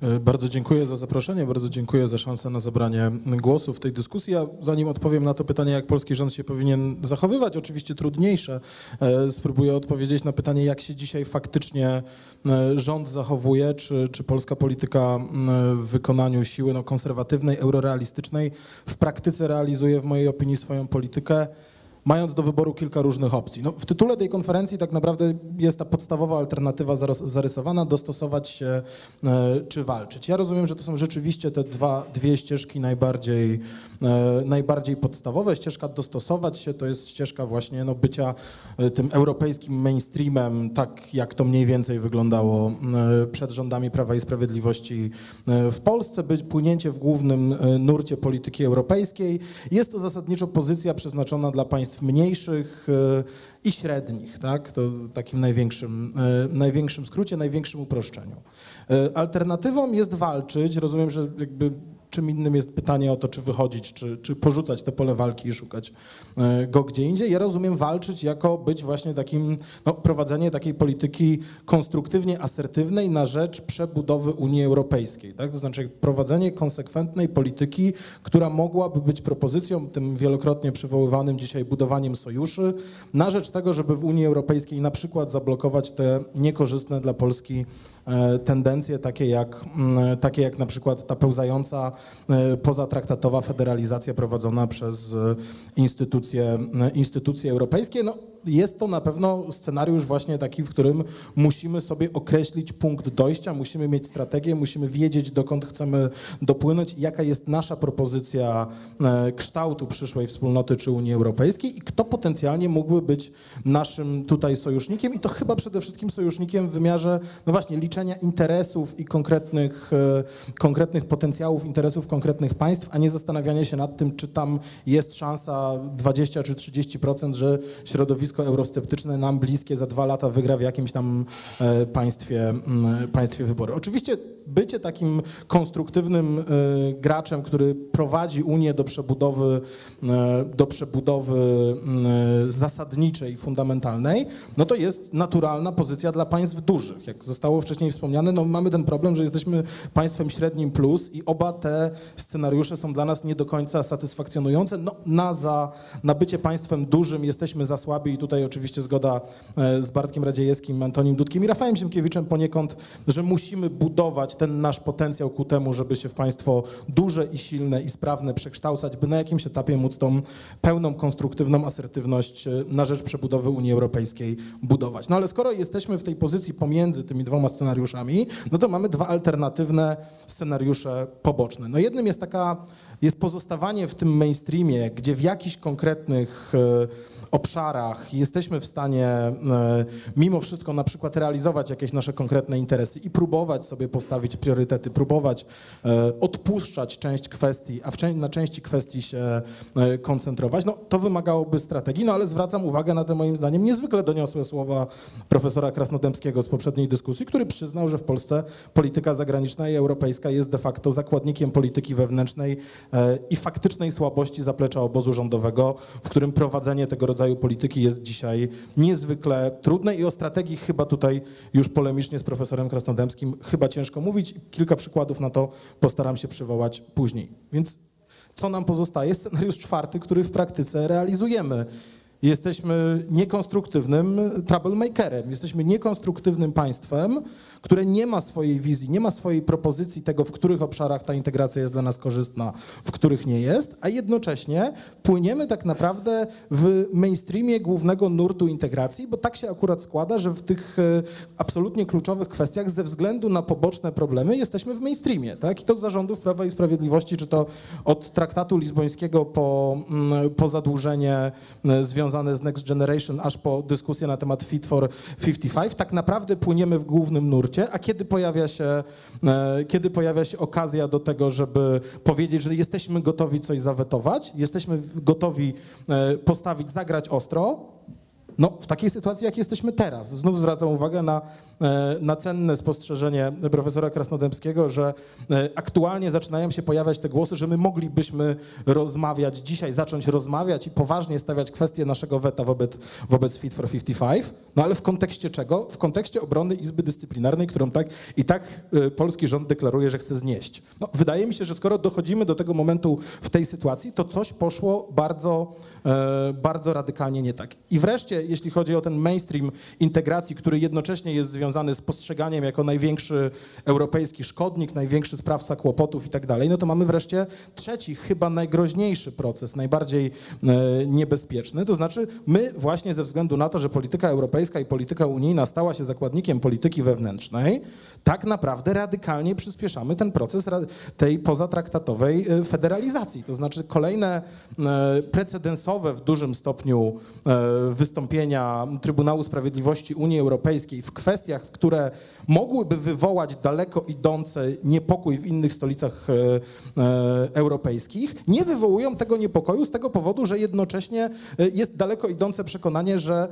Speaker 6: E, Bardzo dziękuję za zaproszenie, bardzo dziękuję za szansę na zabranie głosu w tej dyskusji. Ja zanim odpowiem na to pytanie, jak polski rząd się powinien zachowywać, oczywiście trudniejsze, e, spróbuję odpowiedzieć na pytanie, jak się dzisiaj faktycznie rząd zachowuje, czy, czy polska polityka w wykonaniu siły no, konserwatywnej, eurorealistycznej w praktyce realizuje w mojej opinii swoją politykę mając do wyboru kilka różnych opcji. No, w tytule tej konferencji tak naprawdę jest ta podstawowa alternatywa zarysowana, dostosować się e, czy walczyć. Ja rozumiem, że to są rzeczywiście te dwa, dwie ścieżki najbardziej, e, najbardziej podstawowe. Ścieżka dostosować się to jest ścieżka właśnie no, bycia e, tym europejskim mainstreamem, tak jak to mniej więcej wyglądało przed rządami Prawa i Sprawiedliwości w Polsce, być płynięcie w głównym nurcie polityki europejskiej. Jest to zasadniczo pozycja przeznaczona dla państw mniejszych e, i średnich, tak? To w takim największym, e, największym skrócie, największym uproszczeniu. E, Alternatywą jest walczyć, rozumiem, że jakby czym innym jest pytanie o to, czy wychodzić, czy, czy porzucać te pole walki i szukać e, go gdzie indziej. Ja rozumiem walczyć jako być właśnie takim, no, prowadzenie takiej polityki konstruktywnie asertywnej na rzecz przebudowy Unii Europejskiej. Tak? To znaczy prowadzenie konsekwentnej polityki, która mogłaby być propozycją, tym wielokrotnie przywoływanym dzisiaj budowaniem sojuszy, na rzecz tego, żeby w Unii Europejskiej na przykład zablokować te niekorzystne dla Polski tendencje, takie jak, mm, takie jak na przykład ta pełzająca e, pozatraktatowa federalizacja prowadzona przez e, instytucje, e, instytucje europejskie. No, jest to na pewno scenariusz właśnie taki, w którym musimy sobie określić punkt dojścia, musimy mieć strategię, musimy wiedzieć, dokąd chcemy dopłynąć, jaka jest nasza propozycja e, kształtu przyszłej wspólnoty czy Unii Europejskiej i kto potencjalnie mógłby być naszym tutaj sojusznikiem i to chyba przede wszystkim sojusznikiem w wymiarze, no właśnie, liczenia interesów i konkretnych, e, konkretnych potencjałów, interesów konkretnych państw, a nie zastanawianie się nad tym, czy tam jest szansa 20 czy 30%, że środowisko eurosceptyczne nam bliskie za dwa lata wygra w jakimś tam e, państwie, państwie wybory. Oczywiście bycie takim konstruktywnym e, graczem, który prowadzi Unię do przebudowy, e, do przebudowy zasadniczej, fundamentalnej, no to jest naturalna pozycja dla państw dużych. Jak zostało wcześniej wspomniane, no mamy ten problem, że jesteśmy państwem średnim plus i oba te scenariusze są dla nas nie do końca satysfakcjonujące. No, na, za, na bycie państwem dużym jesteśmy za słabi i tutaj oczywiście zgoda e, z Bartkiem Radziejewskim, Antonim Dudkiem i Rafałem Siemkiewiczem poniekąd, że musimy budować ten nasz potencjał ku temu, żeby się w państwo duże i silne i sprawne przekształcać, by na jakimś etapie móc tą pełną konstruktywną asertywność e, na rzecz przebudowy Unii Europejskiej budować. No ale skoro jesteśmy w tej pozycji pomiędzy tymi dwoma scenariuszami, no to mamy dwa alternatywne scenariusze poboczne. No jednym jest taka, jest pozostawanie w tym mainstreamie, gdzie w jakichś konkretnych e, obszarach jesteśmy w stanie e, mimo wszystko na przykład realizować jakieś nasze konkretne interesy i próbować sobie postawić priorytety, próbować e, odpuszczać część kwestii, a na części kwestii się e, koncentrować, no to wymagałoby strategii, no ale zwracam uwagę na te moim zdaniem niezwykle doniosłe słowa profesora Krasnodębskiego z poprzedniej dyskusji, który przyznał, że w Polsce polityka zagraniczna i europejska jest de facto zakładnikiem polityki wewnętrznej i faktycznej słabości zaplecza obozu rządowego, w którym prowadzenie tego rodzaju polityki jest dzisiaj niezwykle trudne i o strategii chyba tutaj już polemicznie z profesorem Krasnodębskim chyba ciężko mówić. Kilka przykładów na to postaram się przywołać później. Więc co nam pozostaje? Scenariusz czwarty, który w praktyce realizujemy. Jesteśmy niekonstruktywnym troublemakerem, jesteśmy niekonstruktywnym państwem, które nie ma swojej wizji, nie ma swojej propozycji tego, w których obszarach ta integracja jest dla nas korzystna, w których nie jest, a jednocześnie płyniemy tak naprawdę w mainstreamie głównego nurtu integracji, bo tak się akurat składa, że w tych e, absolutnie kluczowych kwestiach ze względu na poboczne problemy jesteśmy w mainstreamie, tak? I to z zarządów Prawa i Sprawiedliwości, czy to od traktatu lizbońskiego po, mm, po zadłużenie e, związane z Next Generation, aż po dyskusję na temat Fit for 55, tak naprawdę płyniemy w głównym nurcie, a kiedy pojawia się, e, kiedy pojawia się okazja do tego, żeby powiedzieć, że jesteśmy gotowi coś zawetować, jesteśmy gotowi e, postawić, zagrać ostro, no, w takiej sytuacji, jak jesteśmy teraz. Znów zwracam uwagę na, e, na cenne spostrzeżenie profesora Krasnodębskiego, że e, aktualnie zaczynają się pojawiać te głosy, że my moglibyśmy rozmawiać dzisiaj, zacząć rozmawiać i poważnie stawiać kwestię naszego weta wobec, wobec Fit for 55. No ale w kontekście czego? W kontekście obrony Izby Dyscyplinarnej, którą tak i tak e, polski rząd deklaruje, że chce znieść. No, wydaje mi się, że skoro dochodzimy do tego momentu w tej sytuacji, to coś poszło bardzo, bardzo radykalnie nie tak. I wreszcie, jeśli chodzi o ten mainstream integracji, który jednocześnie jest związany z postrzeganiem jako największy europejski szkodnik, największy sprawca kłopotów i tak dalej, no to mamy wreszcie trzeci, chyba najgroźniejszy proces, najbardziej e, niebezpieczny. To znaczy, my właśnie ze względu na to, że polityka europejska i polityka unijna stała się zakładnikiem polityki wewnętrznej, tak naprawdę radykalnie przyspieszamy ten proces tej pozatraktatowej e, federalizacji. To znaczy kolejne e, precedensowe w dużym stopniu e, wystąpienia Trybunału Sprawiedliwości Unii Europejskiej w kwestiach, które mogłyby wywołać daleko idący niepokój w innych stolicach europejskich, nie wywołują tego niepokoju z tego powodu, że jednocześnie jest daleko idące przekonanie, że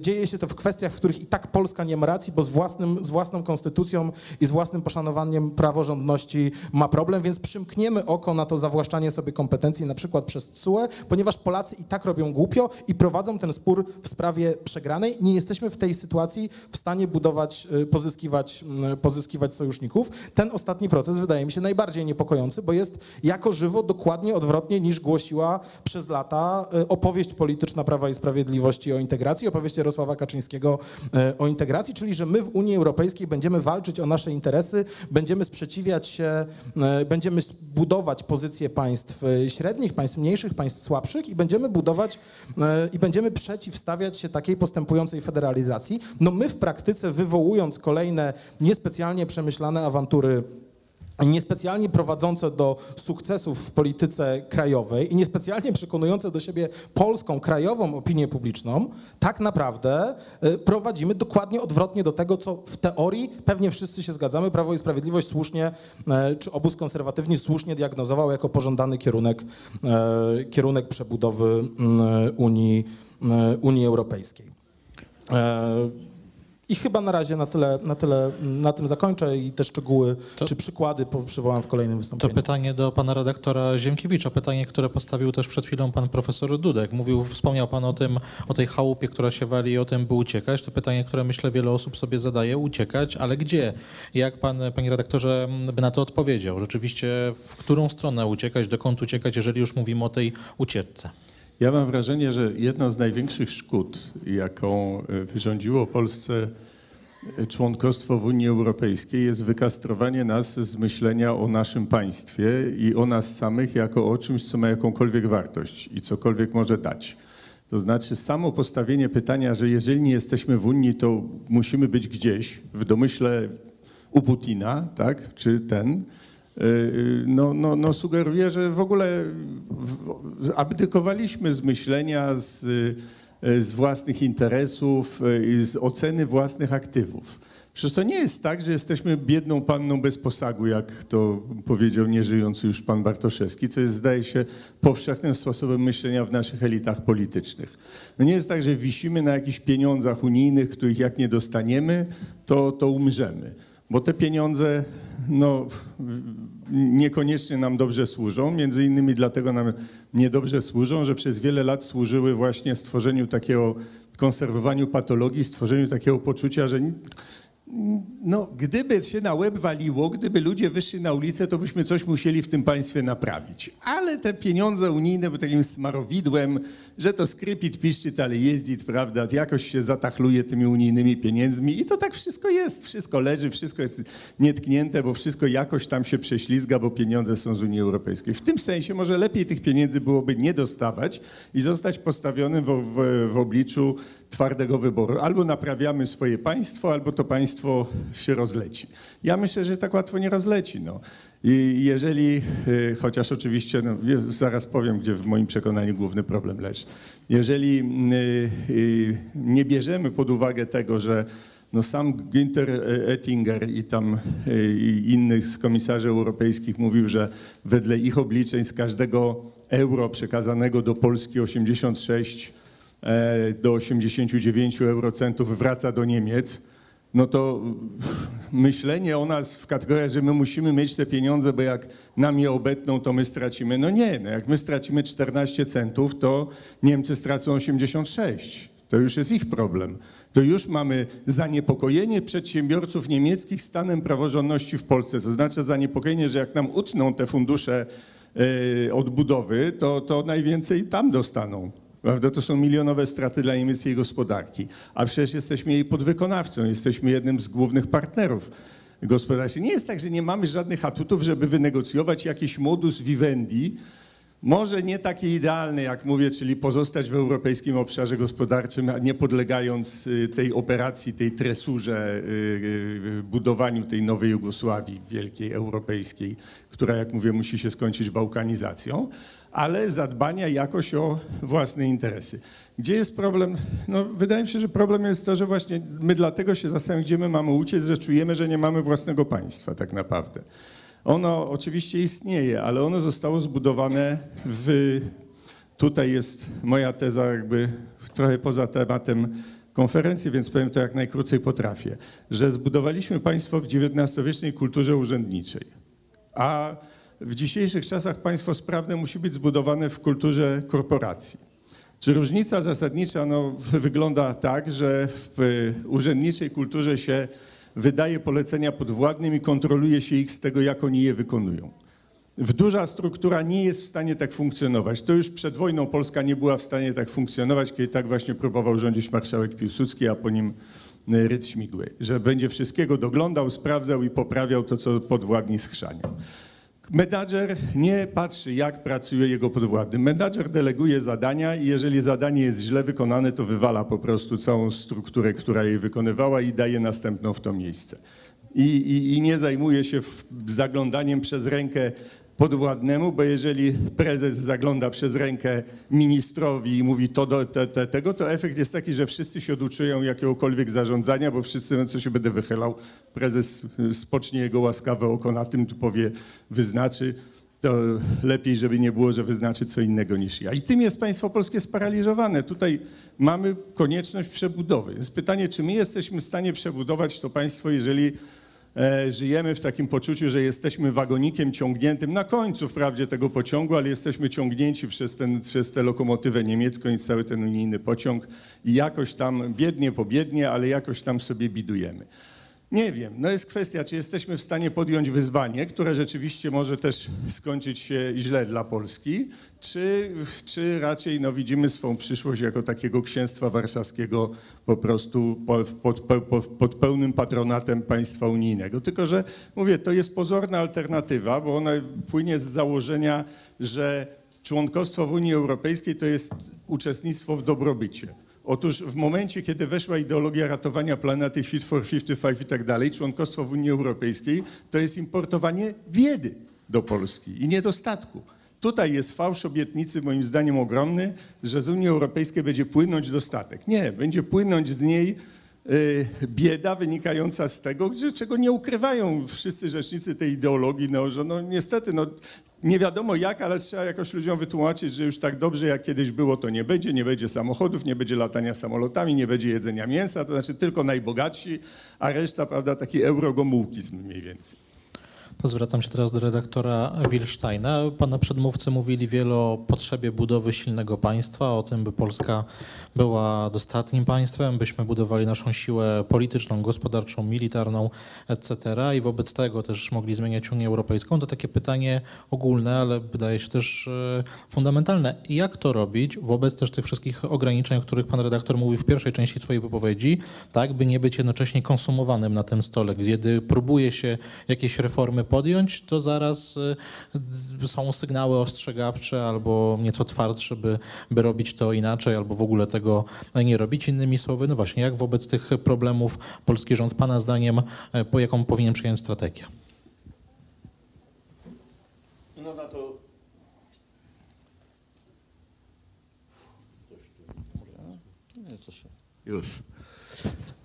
Speaker 6: dzieje się to w kwestiach, w których i tak Polska nie ma racji, bo z, własnym, z własną konstytucją i z własnym poszanowaniem praworządności ma problem, więc przymkniemy oko na to zawłaszczanie sobie kompetencji na przykład przez CUE, ponieważ Polacy i tak robią głupio i prowadzą ten spór w sprawie przegranej. Nie jesteśmy w tej sytuacji w stanie budować, y, pozyskiwać, mm, pozyskiwać sojuszników. Ten ostatni proces wydaje mi się najbardziej niepokojący, bo jest jako żywo dokładnie odwrotnie niż głosiła przez lata y, opowieść polityczna Prawa i Sprawiedliwości o integracji, opowieść Jarosława Kaczyńskiego y, o integracji, czyli że my w Unii Europejskiej będziemy walczyć o nasze interesy, będziemy sprzeciwiać się, y, będziemy budować pozycje państw y, średnich, państw mniejszych, państw słabszych i będziemy budować e, i będziemy przeciwstawiać się takiej postępującej federalizacji. No my w praktyce wywołując kolejne niespecjalnie przemyślane awantury niespecjalnie prowadzące do sukcesów w polityce krajowej i niespecjalnie przekonujące do siebie polską, krajową opinię publiczną, tak naprawdę e, prowadzimy dokładnie odwrotnie do tego, co w teorii pewnie wszyscy się zgadzamy, Prawo i Sprawiedliwość słusznie, e, czy obóz konserwatywny słusznie diagnozował jako pożądany kierunek, e, kierunek przebudowy mm, Unii, mm, Unii Europejskiej. I chyba na razie na tyle, na tyle na tym zakończę i te szczegóły
Speaker 1: To-
Speaker 6: czy przykłady przywołam w kolejnym
Speaker 1: To
Speaker 6: wystąpieniu.
Speaker 1: pytanie do pana redaktora Ziemkiewicza, pytanie, które postawił też przed chwilą pan profesor Dudek. Mówił, wspomniał pan o tym, o tej chałupie, która się wali i o tym, by uciekać. To pytanie, które myślę wiele osób sobie zadaje, uciekać, ale gdzie? Jak pan, panie redaktorze, by na to odpowiedział? Rzeczywiście, w którą stronę uciekać, dokąd uciekać, jeżeli już mówimy o tej ucieczce?
Speaker 4: Ja mam wrażenie, że jedną z największych szkód, jaką e, wyrządziło Polsce e, członkostwo w Unii Europejskiej, jest wykastrowanie nas z myślenia o naszym państwie i o nas samych jako o czymś, co ma jakąkolwiek wartość i cokolwiek może dać. To znaczy samo postawienie pytania, że jeżeli nie jesteśmy w Unii, to musimy być gdzieś w domyśle u Putina, tak, czy ten, no, no, no sugeruje, że w ogóle abdykowaliśmy z myślenia, z, y, z własnych interesów y, z oceny własnych aktywów. Przecież to nie jest tak, że jesteśmy biedną panną bez posagu, jak to powiedział nieżyjący już pan Bartoszewski, co jest, zdaje się, powszechnym sposobem myślenia w naszych elitach politycznych. No nie jest tak, że wisimy na jakichś pieniądzach unijnych, których jak nie dostaniemy, to, to umrzemy. Bo te pieniądze no, niekoniecznie nam dobrze służą. Między innymi dlatego nam niedobrze służą, że przez wiele lat służyły właśnie stworzeniu takiego, konserwowaniu patologii, stworzeniu takiego poczucia, że no, gdyby się na łeb waliło, gdyby ludzie wyszli na ulicę, to byśmy coś musieli w tym państwie naprawić. Ale te pieniądze unijne były takim smarowidłem, że to skrypit, piszczyt, ale jeździć, prawda, jakoś się zatachluje tymi unijnymi pieniędzmi i to tak wszystko jest, wszystko leży, wszystko jest nietknięte, bo wszystko jakoś tam się prześlizga, bo pieniądze są z Unii Europejskiej. W tym sensie może lepiej tych pieniędzy byłoby nie dostawać i zostać postawionym w, w, w obliczu twardego wyboru. Albo naprawiamy swoje państwo, albo to państwo się rozleci. Ja myślę, że tak łatwo nie rozleci. No. I jeżeli, y, chociaż oczywiście, no, zaraz powiem, gdzie w moim przekonaniu główny problem leży. Jeżeli y, y, nie bierzemy pod uwagę tego, że no sam Günther Oettinger i tam i innych z komisarzy europejskich mówił, że wedle ich obliczeń z każdego euro przekazanego do Polski 86 e, do 89 eurocentów wraca do Niemiec, no to myślenie o nas w kategoriach, że my musimy mieć te pieniądze, bo jak nam je obetną, to my stracimy. No nie, no jak my stracimy 14 centów, to Niemcy stracą 86. To już jest ich problem. To już mamy zaniepokojenie przedsiębiorców niemieckich stanem praworządności w Polsce. To znaczy zaniepokojenie, że jak nam utną te fundusze e, odbudowy, to, to najwięcej tam dostaną. Prawda? To są milionowe straty dla niemieckiej gospodarki. A przecież jesteśmy jej podwykonawcą, jesteśmy jednym z głównych partnerów gospodarczych. Nie jest tak, że nie mamy żadnych atutów, żeby wynegocjować jakiś modus vivendi, może nie taki idealny, jak mówię, czyli pozostać w europejskim obszarze gospodarczym, nie podlegając y, tej operacji, tej tresurze, y, y, budowaniu tej nowej Jugosławii wielkiej, europejskiej, która, jak mówię, musi się skończyć bałkanizacją, ale zadbania jakoś o własne interesy. Gdzie jest problem? No, wydaje mi się, że problem jest to, że właśnie my dlatego się zastanawiamy, gdzie my mamy uciec, że czujemy, że nie mamy własnego państwa tak naprawdę. Ono oczywiście istnieje, ale ono zostało zbudowane w. Tutaj jest moja teza, jakby trochę poza tematem konferencji, więc powiem to jak najkrócej potrafię, że zbudowaliśmy państwo w XIX-wiecznej kulturze urzędniczej, a w dzisiejszych czasach państwo sprawne musi być zbudowane w kulturze korporacji. Czy różnica zasadnicza no, wygląda tak, że w urzędniczej kulturze się wydaje polecenia podwładnym i kontroluje się ich z tego, jak oni je wykonują. W duża struktura nie jest w stanie tak funkcjonować. To już przed wojną Polska nie była w stanie tak funkcjonować, kiedy tak właśnie próbował rządzić marszałek Piłsudski, a po nim e, Rydz Śmigły, że będzie wszystkiego doglądał, sprawdzał i poprawiał to, co podwładni schrzanią. Menadżer nie patrzy, jak pracuje jego podwładny. Menadżer deleguje zadania i jeżeli zadanie jest źle wykonane, to wywala po prostu całą strukturę, która je wykonywała i daje następną w to miejsce. I, i, i nie zajmuje się zaglądaniem przez rękę podwładnemu, bo jeżeli prezes zagląda przez rękę ministrowi i mówi to do te, te, tego, to efekt jest taki, że wszyscy się oduczyją jakiegokolwiek zarządzania, bo wszyscy, no co się będę wychylał, prezes spocznie jego łaskawe oko na tym, tu powie, wyznaczy, to lepiej, żeby nie było, że wyznaczy co innego niż ja. I tym jest państwo polskie sparaliżowane. Tutaj mamy konieczność przebudowy. Jest pytanie, czy my jesteśmy w stanie przebudować to państwo, jeżeli żyjemy w takim poczuciu, że jesteśmy wagonikiem ciągniętym na końcu wprawdzie tego pociągu, ale jesteśmy ciągnięci przez, ten, przez tę lokomotywę niemiecką i cały ten unijny pociąg i jakoś tam biednie po biednie, ale jakoś tam sobie bidujemy. Nie wiem, no jest kwestia, czy jesteśmy w stanie podjąć wyzwanie, które rzeczywiście może też skończyć się źle dla Polski, czy, czy raczej no, widzimy swą przyszłość jako takiego księstwa warszawskiego po prostu po, pod, pod, pod pełnym patronatem państwa unijnego. Tylko, że mówię, to jest pozorna alternatywa, bo ona płynie z założenia, że członkostwo w Unii Europejskiej to jest uczestnictwo w dobrobycie. Otóż w momencie, kiedy weszła ideologia ratowania planety Fit for 55 i tak dalej, członkostwo w Unii Europejskiej to jest importowanie biedy do Polski i niedostatku. Tutaj jest fałsz obietnicy, moim zdaniem ogromny, że z Unii Europejskiej będzie płynąć dostatek. Nie, będzie płynąć z niej bieda wynikająca z tego, że, czego nie ukrywają wszyscy rzecznicy tej ideologii, no, że no, niestety no, nie wiadomo jak, ale trzeba jakoś ludziom wytłumaczyć, że już tak dobrze jak kiedyś było, to nie będzie, nie będzie samochodów, nie będzie latania samolotami, nie będzie jedzenia mięsa, to znaczy tylko najbogatsi, a reszta, prawda, taki eurogomułkizm mniej więcej.
Speaker 1: Zwracam się teraz do redaktora Wilsteina. Pana przedmówcy mówili wiele o potrzebie budowy silnego państwa, o tym, by Polska była dostatnim państwem, byśmy budowali naszą siłę polityczną, gospodarczą, militarną, etc. I wobec tego też mogli zmieniać Unię Europejską. To takie pytanie ogólne, ale wydaje się też e, fundamentalne. Jak to robić wobec też tych wszystkich ograniczeń, o których pan redaktor mówił w pierwszej części swojej wypowiedzi, tak, by nie być jednocześnie konsumowanym na tym stole. Kiedy próbuje się jakieś reformy podjąć, to zaraz y, są sygnały ostrzegawcze albo nieco twardsze, by, by robić to inaczej, albo w ogóle tego nie robić. Innymi słowy, no właśnie, jak wobec tych problemów polski rząd, pana zdaniem, e, po jaką powinien przyjąć strategię?
Speaker 3: No na to... Już.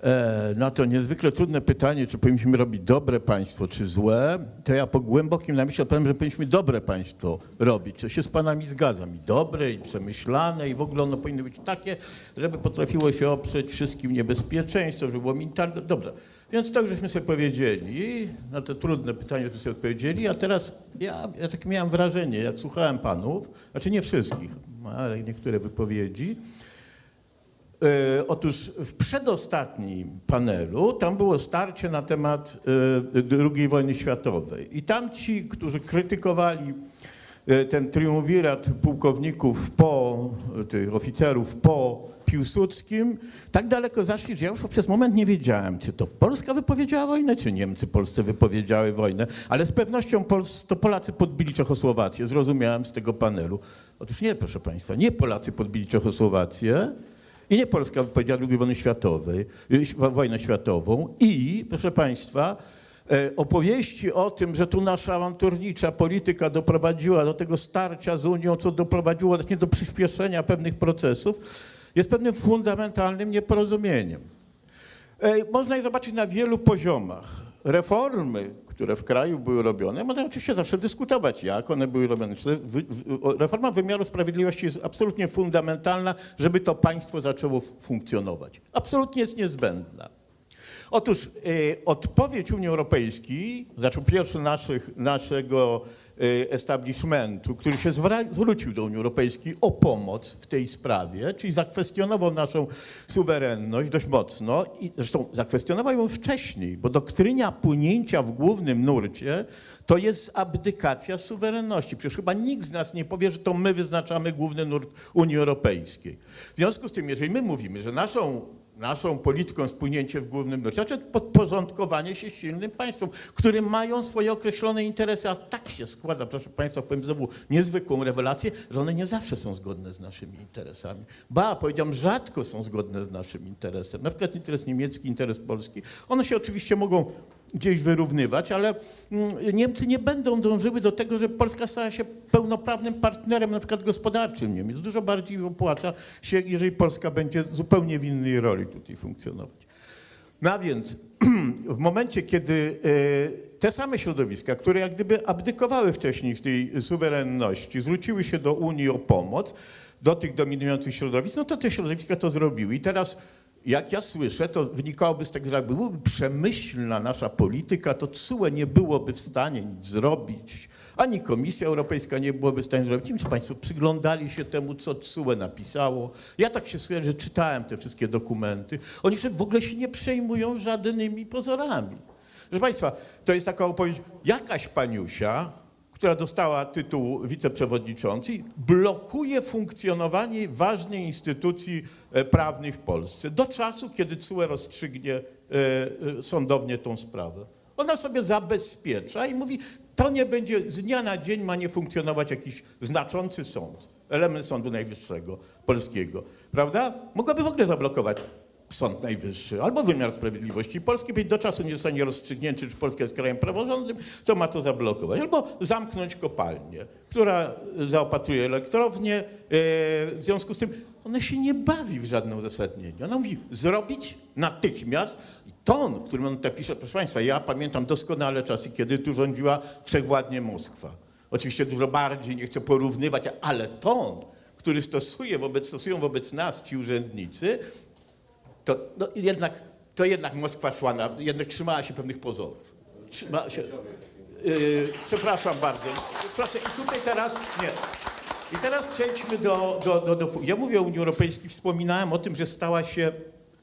Speaker 3: E, na to niezwykle trudne pytanie, czy powinniśmy robić dobre państwo, czy złe, to ja po głębokim namyśle odpowiem, że powinniśmy dobre państwo robić. To się z panami zgadzam. I dobre, i przemyślane, i w ogóle ono powinno być takie, żeby potrafiło się oprzeć wszystkim niebezpieczeństwom, żeby było militarne. Dobrze. Więc tak żeśmy sobie powiedzieli, na te trudne pytania żeśmy sobie odpowiedzieli, a teraz ja, ja tak miałem wrażenie, jak słuchałem panów, znaczy nie wszystkich, ale niektóre wypowiedzi, Otóż w przedostatnim panelu tam było starcie na temat e, II wojny światowej. I tam ci, którzy krytykowali e, ten triumvirat pułkowników po, tych oficerów po Piłsudskim, tak daleko zaszli, że ja już przez moment nie wiedziałem, czy to Polska wypowiedziała wojnę, czy Niemcy Polsce wypowiedziały wojnę, ale z pewnością Pols to Polacy podbili Czechosłowację, zrozumiałem z tego panelu. Otóż nie, proszę Państwa, nie Polacy podbili Czechosłowację, i nie Polska wypowiedziała II wojny światowej, y, wojnę światową i, proszę Państwa, e, opowieści o tym, że tu nasza awanturnicza polityka doprowadziła do tego starcia z Unią, co doprowadziło właśnie do przyspieszenia pewnych procesów, jest pewnym fundamentalnym nieporozumieniem. E, Można je zobaczyć na wielu poziomach. Reformy, które w kraju były robione, można oczywiście zawsze dyskutować, jak one były robione. Reforma wymiaru sprawiedliwości jest absolutnie fundamentalna, żeby to państwo zaczęło funkcjonować. Absolutnie jest niezbędna. Otóż e, odpowiedź Unii Europejskiej, znaczy pierwszy naszych, naszego establishmentu, który się zwrócił do Unii Europejskiej o pomoc w tej sprawie, czyli zakwestionował naszą suwerenność dość mocno i zresztą zakwestionował ją wcześniej, bo doktryna płynięcia w głównym nurcie to jest abdykacja suwerenności. Przecież chyba nikt z nas nie powie, że to my wyznaczamy główny nurt Unii Europejskiej. W związku z tym, jeżeli my mówimy, że naszą naszą polityką spłynięcie w głównym nurcie, znaczy podporządkowanie się silnym państwom, które mają swoje określone interesy, a tak się składa, proszę Państwa, powiem znowu niezwykłą rewelację, że one nie zawsze są zgodne z naszymi interesami. Ba, powiedziałem, rzadko są zgodne z naszym interesem. Na przykład interes niemiecki, interes polski. One się oczywiście mogą gdzieś wyrównywać, ale mm, Niemcy nie będą dążyły do tego, żeby Polska stała się pełnoprawnym partnerem, na przykład gospodarczym Niemiec. Dużo bardziej opłaca się, jeżeli Polska będzie zupełnie w innej roli tutaj funkcjonować. No a więc w momencie, kiedy e, te same środowiska, które jak gdyby abdykowały wcześniej z tej suwerenności, zwróciły się do Unii o pomoc, do tych dominujących środowisk, no to te środowiska to zrobiły. I teraz jak ja słyszę, to wynikałoby z tego, że jak byłaby przemyślna nasza polityka, to CUE nie byłoby w stanie nic zrobić, ani Komisja Europejska nie byłaby w stanie zrobić. Nie wiem, czy Państwo przyglądali się temu, co CUE napisało. Ja tak się słyszę, że czytałem te wszystkie dokumenty. Oni w ogóle się nie przejmują żadnymi pozorami. Proszę Państwa, to jest taka opowieść, jakaś paniusia, która dostała tytuł wiceprzewodniczący, blokuje funkcjonowanie ważnej instytucji e, prawnej w Polsce do czasu, kiedy CUE rozstrzygnie e, e, sądownie tą sprawę. Ona sobie zabezpiecza i mówi, to nie będzie, z dnia na dzień ma nie funkcjonować jakiś znaczący sąd, element Sądu Najwyższego polskiego, prawda? Mogłaby w ogóle zablokować Sąd Najwyższy albo wymiar sprawiedliwości polski, do czasu nie zostanie rozstrzygnięty, czy Polska jest krajem praworządnym, to ma to zablokować. Albo zamknąć kopalnię, która zaopatruje elektrownię. E, W związku z tym ona się nie bawi w żadne uzasadnienie. Ona mówi zrobić natychmiast. I ton, w którym on to pisze, proszę Państwa, ja pamiętam doskonale czasy, kiedy tu rządziła wszechwładnie Moskwa. Oczywiście dużo bardziej, nie chcę porównywać, ale ton, który stosuje wobec, stosują wobec nas ci urzędnicy, to no, jednak, to jednak Moskwa szła, na, jednak trzymała się pewnych pozorów. Trzymała się, Yy, przepraszam bardzo. Proszę, i tutaj teraz, nie. I teraz przejdźmy do, do, do, do... Ja mówię o Unii Europejskiej, wspominałem o tym, że stała się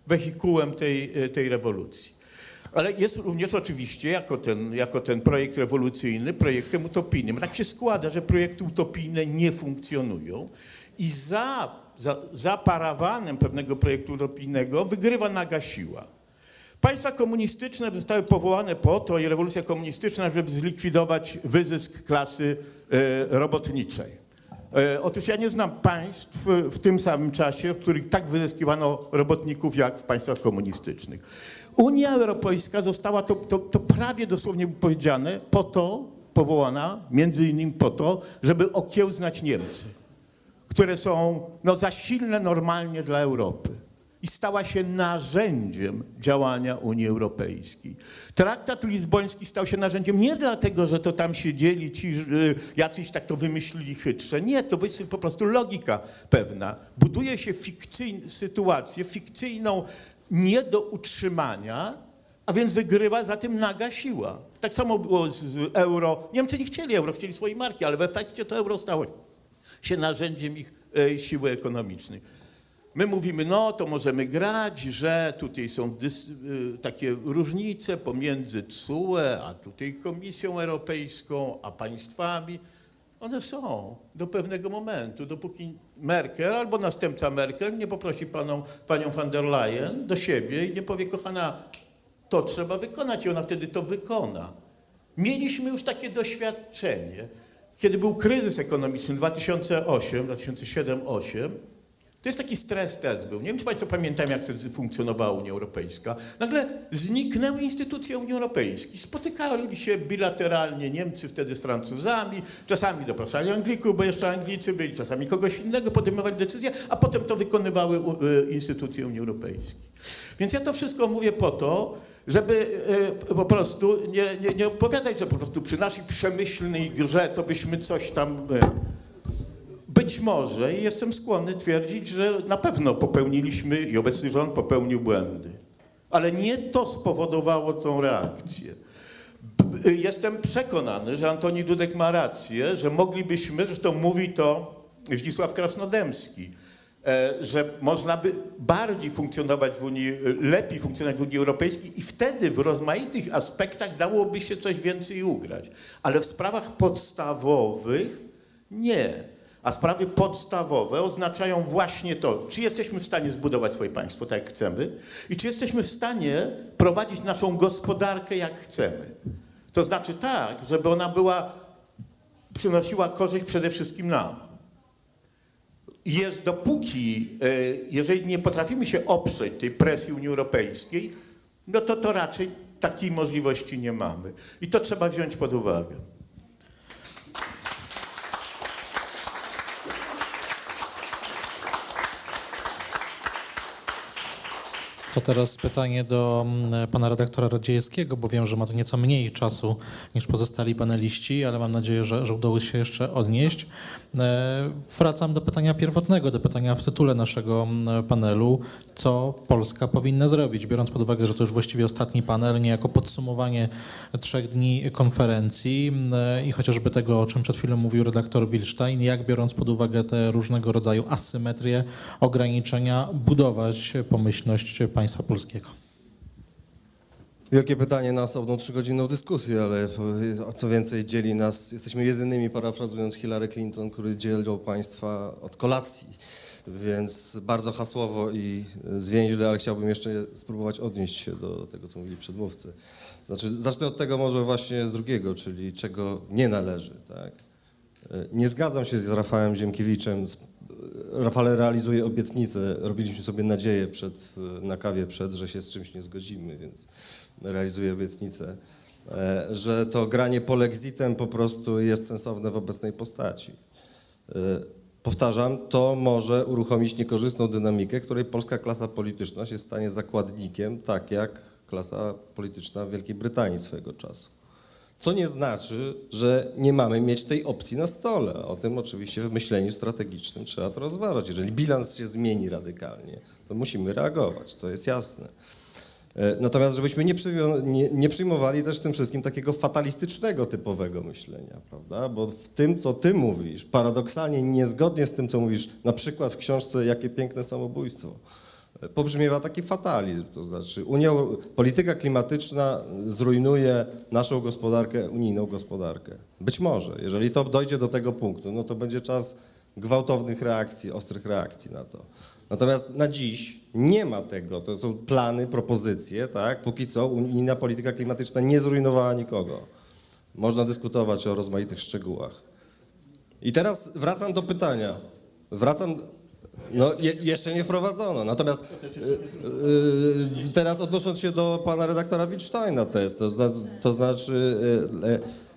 Speaker 3: wehikułem tej, y, tej rewolucji. Ale jest również oczywiście, jako ten, jako ten projekt rewolucyjny, projektem utopijnym. Tak się składa, że projekty utopijne nie funkcjonują i za, za, za parawanem pewnego projektu utopijnego wygrywa naga siła. Państwa komunistyczne zostały powołane po to, i rewolucja komunistyczna, żeby zlikwidować wyzysk klasy e, robotniczej. E, Otóż ja nie znam państw w tym samym czasie, w których tak wyzyskiwano robotników jak w państwach komunistycznych. Unia Europejska została, to, to, to prawie dosłownie powiedziane, po to powołana, między innymi po to, żeby okiełznać Niemcy, które są no, za silne normalnie dla Europy i stała się narzędziem działania Unii Europejskiej. Traktat lizboński stał się narzędziem nie dlatego, że to tam siedzieli ci y, jacyś tak to wymyślili chytrze. Nie, to jest po prostu logika pewna. Buduje się fikcyjną sytuację, fikcyjną nie do utrzymania, a więc wygrywa za tym naga siła. Tak samo było z, z euro. Niemcy nie chcieli euro, chcieli swojej marki, ale w efekcie to euro stało się narzędziem ich e, siły ekonomicznej. My mówimy, no to możemy grać, że tutaj są y, takie różnice pomiędzy CUE, a tutaj Komisją Europejską, a państwami. One są do pewnego momentu, dopóki Merkel albo następca Merkel nie poprosi paną, panią van der Leyen do siebie i nie powie, kochana, to trzeba wykonać i ona wtedy to wykona. Mieliśmy już takie doświadczenie, kiedy był kryzys ekonomiczny 2008, 2007-2008, to jest taki stres test był. Nie wiem, czy Państwo pamiętają, jak wtedy funkcjonowała Unia Europejska. Nagle zniknęły instytucje Unii Europejskiej. Spotykali się bilateralnie Niemcy wtedy z Francuzami, czasami dopraszali Anglików, bo jeszcze Anglicy byli, czasami kogoś innego, podejmowali decyzje, a potem to wykonywały y, instytucje Unii Europejskiej. Więc ja to wszystko mówię po to, żeby y, po prostu nie, nie, nie opowiadać, że po prostu przy naszej przemyślnej grze to byśmy coś tam... y, być może i jestem skłonny twierdzić, że na pewno popełniliśmy i obecny rząd popełnił błędy. Ale nie to spowodowało tą reakcję. Jestem przekonany, że Antoni Dudek ma rację, że moglibyśmy, zresztą mówi to Zdzisław Krasnodębski, e, że można by bardziej funkcjonować w Unii, lepiej funkcjonować w Unii Europejskiej i wtedy w rozmaitych aspektach dałoby się coś więcej ugrać. Ale w sprawach podstawowych nie. A sprawy podstawowe oznaczają właśnie to, czy jesteśmy w stanie zbudować swoje państwo tak, jak chcemy i czy jesteśmy w stanie prowadzić naszą gospodarkę, jak chcemy. To znaczy tak, żeby ona była, przynosiła korzyść przede wszystkim nam. Jest, dopóki, e, jeżeli nie potrafimy się oprzeć tej presji Unii Europejskiej, no to to raczej takiej możliwości nie mamy. I to trzeba wziąć pod uwagę.
Speaker 1: To teraz pytanie do mm, pana redaktora Radziejewskiego, bo wiem, że ma to nieco mniej czasu niż pozostali paneliści, ale mam nadzieję, że, że udało się jeszcze odnieść. E, Wracam do pytania pierwotnego, do pytania w tytule naszego mm, panelu. Co Polska powinna zrobić, biorąc pod uwagę, że to już właściwie ostatni panel, niejako podsumowanie trzech dni konferencji mm, e, i chociażby tego, o czym przed chwilą mówił redaktor Wilstein, jak biorąc pod uwagę te różnego rodzaju asymetrie, ograniczenia, budować pomyślność państwa polskiego.
Speaker 5: Wielkie pytanie na osobną trzygodzinną dyskusję, ale o co więcej dzieli nas, jesteśmy jedynymi, parafrazując Hillary Clinton, który dzielą państwa od kolacji. Więc bardzo hasłowo i zwięźle, ale chciałbym jeszcze spróbować odnieść się do tego, co mówili przedmówcy. Znaczy, zacznę od tego może właśnie drugiego, czyli czego nie należy. Tak? Nie zgadzam się z Rafałem Ziemkiewiczem. Rafale realizuje obietnicę. Robiliśmy sobie nadzieję przed, na kawie przed, że się z czymś nie zgodzimy, więc realizuje obietnicę, e, że to granie polexitem po prostu jest sensowne w obecnej postaci. E, Powtarzam, to może uruchomić niekorzystną dynamikę, której polska klasa polityczna się stanie zakładnikiem, tak jak klasa polityczna Wielkiej Brytanii swego czasu. Co nie znaczy, że nie mamy mieć tej opcji na stole. O tym oczywiście w myśleniu strategicznym trzeba to rozważać. Jeżeli bilans się zmieni radykalnie, to musimy reagować, to jest jasne. E, Natomiast żebyśmy nie, nie, nie przyjmowali też tym wszystkim takiego fatalistycznego typowego myślenia, prawda? Bo w tym, co ty mówisz, paradoksalnie niezgodnie z tym, co mówisz, na przykład w książce Jakie piękne samobójstwo, pobrzmiewa taki fatalizm, to znaczy Unia, polityka klimatyczna zrujnuje naszą gospodarkę, unijną gospodarkę. Być może, jeżeli to dojdzie do tego punktu, no to będzie czas gwałtownych reakcji, ostrych reakcji na to. Natomiast na dziś nie ma tego, to są plany, propozycje, tak? Póki co unijna polityka klimatyczna nie zrujnowała nikogo. Można dyskutować o rozmaitych szczegółach. I teraz wracam do pytania. Wracam. No, je, jeszcze nie wprowadzono. Natomiast y, y, teraz odnosząc się do pana redaktora Wittsteina też, to, to znaczy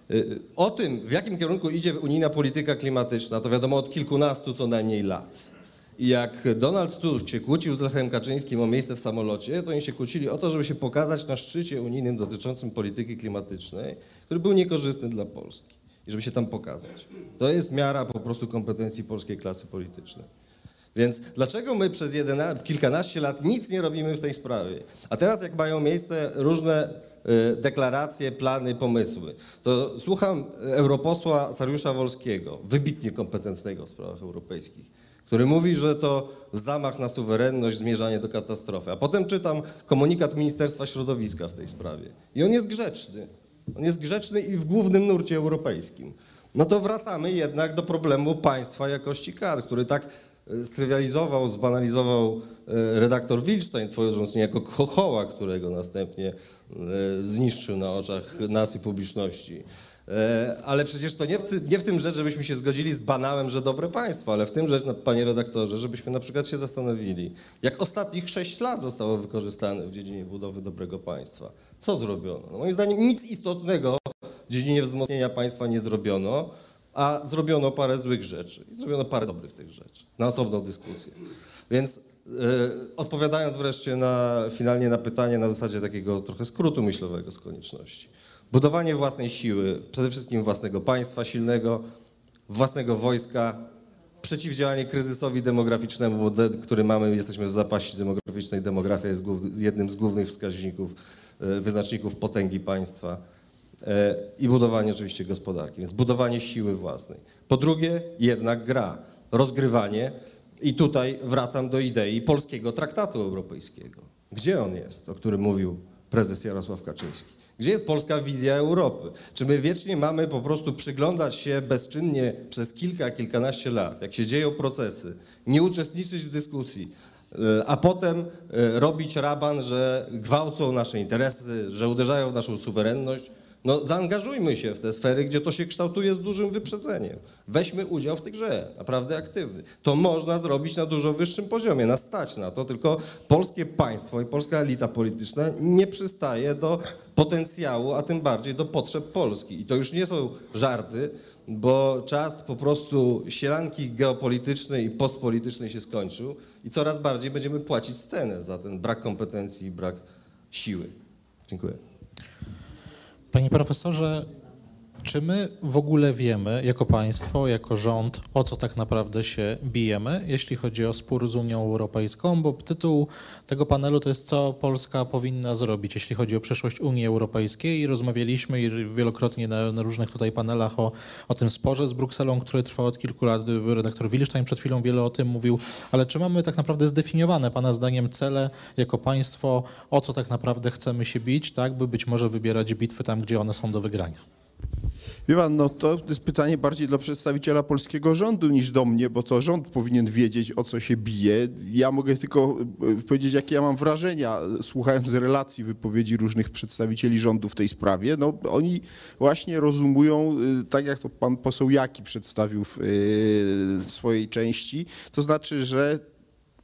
Speaker 5: y, y, y, o tym, w jakim kierunku idzie unijna polityka klimatyczna, to wiadomo od kilkunastu co najmniej lat. I jak Donald Tusk się kłócił z Lechem Kaczyńskim o miejsce w samolocie, to oni się kłócili o to, żeby się pokazać na szczycie unijnym dotyczącym polityki klimatycznej, który był niekorzystny dla Polski i żeby się tam pokazać. To jest miara po prostu kompetencji polskiej klasy politycznej. Więc dlaczego my przez jedyna, kilkanaście lat nic nie robimy w tej sprawie? A teraz jak mają miejsce różne y, deklaracje, plany, pomysły, to słucham europosła Sariusza Wolskiego, wybitnie kompetentnego w sprawach europejskich, który mówi, że to zamach na suwerenność, zmierzanie do katastrofy. A potem czytam komunikat Ministerstwa Środowiska w tej sprawie. I on jest grzeczny. On jest grzeczny i w głównym nurcie europejskim. No to wracamy jednak do problemu państwa jakości kadr, który tak strywializował, zbanalizował e, redaktor Wilstein, tworząc niejako chochoła, którego następnie e, zniszczył na oczach nas i publiczności. E, Ale przecież to nie w, nie w tym rzecz, żebyśmy się zgodzili z banałem, że dobre państwo, ale w tym rzecz, no, panie redaktorze, żebyśmy na przykład się zastanowili, jak ostatnich sześć lat zostało wykorzystane w dziedzinie budowy dobrego państwa. Co zrobiono? No, moim zdaniem nic istotnego w dziedzinie wzmocnienia państwa nie zrobiono, a zrobiono parę złych rzeczy i zrobiono parę dobrych tych rzeczy. Na osobną dyskusję. Więc e, odpowiadając wreszcie na, finalnie na pytanie na zasadzie takiego trochę skrótu myślowego z konieczności. Budowanie własnej siły, przede wszystkim własnego państwa silnego, własnego wojska, przeciwdziałanie kryzysowi demograficznemu, bo de, który mamy, jesteśmy w zapaści demograficznej. Demografia jest jednym z głównych wskaźników, e, wyznaczników potęgi państwa. E, I budowanie oczywiście gospodarki, więc budowanie siły własnej. Po drugie, jednak gra, rozgrywanie. I tutaj wracam do idei polskiego traktatu europejskiego. Gdzie on jest, o którym mówił prezes Jarosław Kaczyński? Gdzie jest polska wizja Europy? Czy my wiecznie mamy po prostu przyglądać się bezczynnie przez kilka, kilkanaście lat, jak się dzieją procesy, nie uczestniczyć w dyskusji, e, a potem e, robić raban, że gwałcą nasze interesy, że uderzają w naszą suwerenność? No zaangażujmy się w te sfery, gdzie to się kształtuje z dużym wyprzedzeniem. Weźmy udział w tej grze, naprawdę aktywny. To można zrobić na dużo wyższym poziomie, nas stać na to, tylko polskie państwo i polska elita polityczna nie przystaje do potencjału, a tym bardziej do potrzeb Polski. I to już nie są żarty, bo czas po prostu sielanki geopolitycznej i postpolitycznej się skończył i coraz bardziej będziemy płacić cenę za ten brak kompetencji i brak siły. Dziękuję.
Speaker 1: Panie profesorze, czy my w ogóle wiemy, jako państwo, jako rząd, o co tak naprawdę się bijemy, jeśli chodzi o spór z Unią Europejską? Bo tytuł tego panelu to jest, co Polska powinna zrobić, jeśli chodzi o przyszłość Unii Europejskiej. I rozmawialiśmy i wielokrotnie na, na różnych tutaj panelach o, o tym sporze z Brukselą, który trwa od kilku lat. Redaktor Wilstein przed chwilą wiele o tym mówił. Ale czy mamy tak naprawdę zdefiniowane, Pana zdaniem, cele jako państwo, o co tak naprawdę chcemy się bić, tak, by być może wybierać bitwy tam, gdzie one są do wygrania?
Speaker 2: Wie pan, no to jest pytanie bardziej dla przedstawiciela polskiego rządu niż do mnie, bo to rząd powinien wiedzieć, o co się bije. Ja mogę tylko e, powiedzieć, jakie ja mam wrażenia, słuchając relacji, wypowiedzi różnych przedstawicieli rządu w tej sprawie. No, oni właśnie rozumują, e, tak jak to pan poseł Jaki przedstawił w e, swojej części, to znaczy, że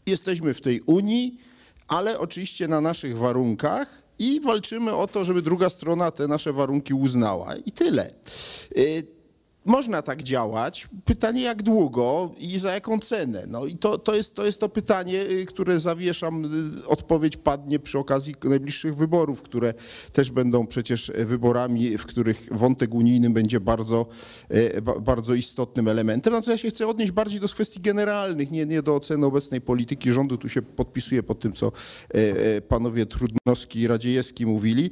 Speaker 2: jesteśmy w tej Unii, ale oczywiście na naszych warunkach i walczymy o to, żeby druga strona te nasze warunki uznała. I tyle. Y, można tak działać. Pytanie jak długo i za jaką cenę. No i to, to, jest, to jest to pytanie, y, które zawieszam. Y, Odpowiedź padnie przy okazji najbliższych wyborów, które też będą przecież wyborami, w których wątek unijny będzie bardzo, y, ba- bardzo istotnym elementem. Natomiast ja się chcę odnieść bardziej do kwestii generalnych, nie, nie do oceny obecnej polityki rządu. Tu się podpisuję pod tym, co panowie Trudnowski i Radziejewski mówili.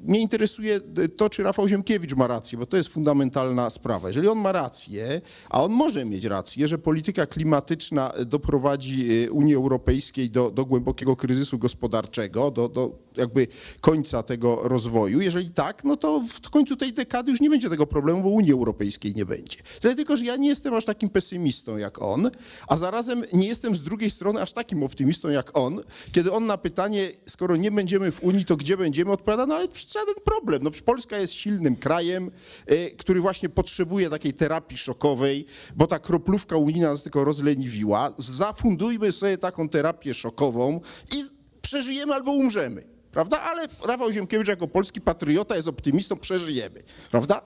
Speaker 2: Mnie interesuje to, czy Rafał Ziemkiewicz ma rację, bo to jest fundamentalna sprawa. Jeżeli on ma rację, a on może mieć rację, że polityka klimatyczna doprowadzi e, Unii Europejskiej do, do głębokiego kryzysu gospodarczego, do, do jakby końca tego rozwoju. Jeżeli tak, no to w końcu tej dekady już nie będzie tego problemu, bo Unii Europejskiej nie będzie. Tyle tylko, że ja nie jestem aż takim pesymistą jak on, a zarazem nie jestem z drugiej strony aż takim optymistą jak on, kiedy on na pytanie, skoro nie będziemy w Unii, to gdzie będziemy, odpowiada, no ale żaden problem. No Polska jest silnym krajem, y, który właśnie potrzebuje takiej terapii szokowej, bo ta kroplówka unijna nas tylko rozleniwiła. Zafundujmy sobie taką terapię szokową i przeżyjemy albo umrzemy. Prawda? Ale Rafał Ziemkiewicz jako polski patriota jest optymistą, przeżyjemy. Prawda?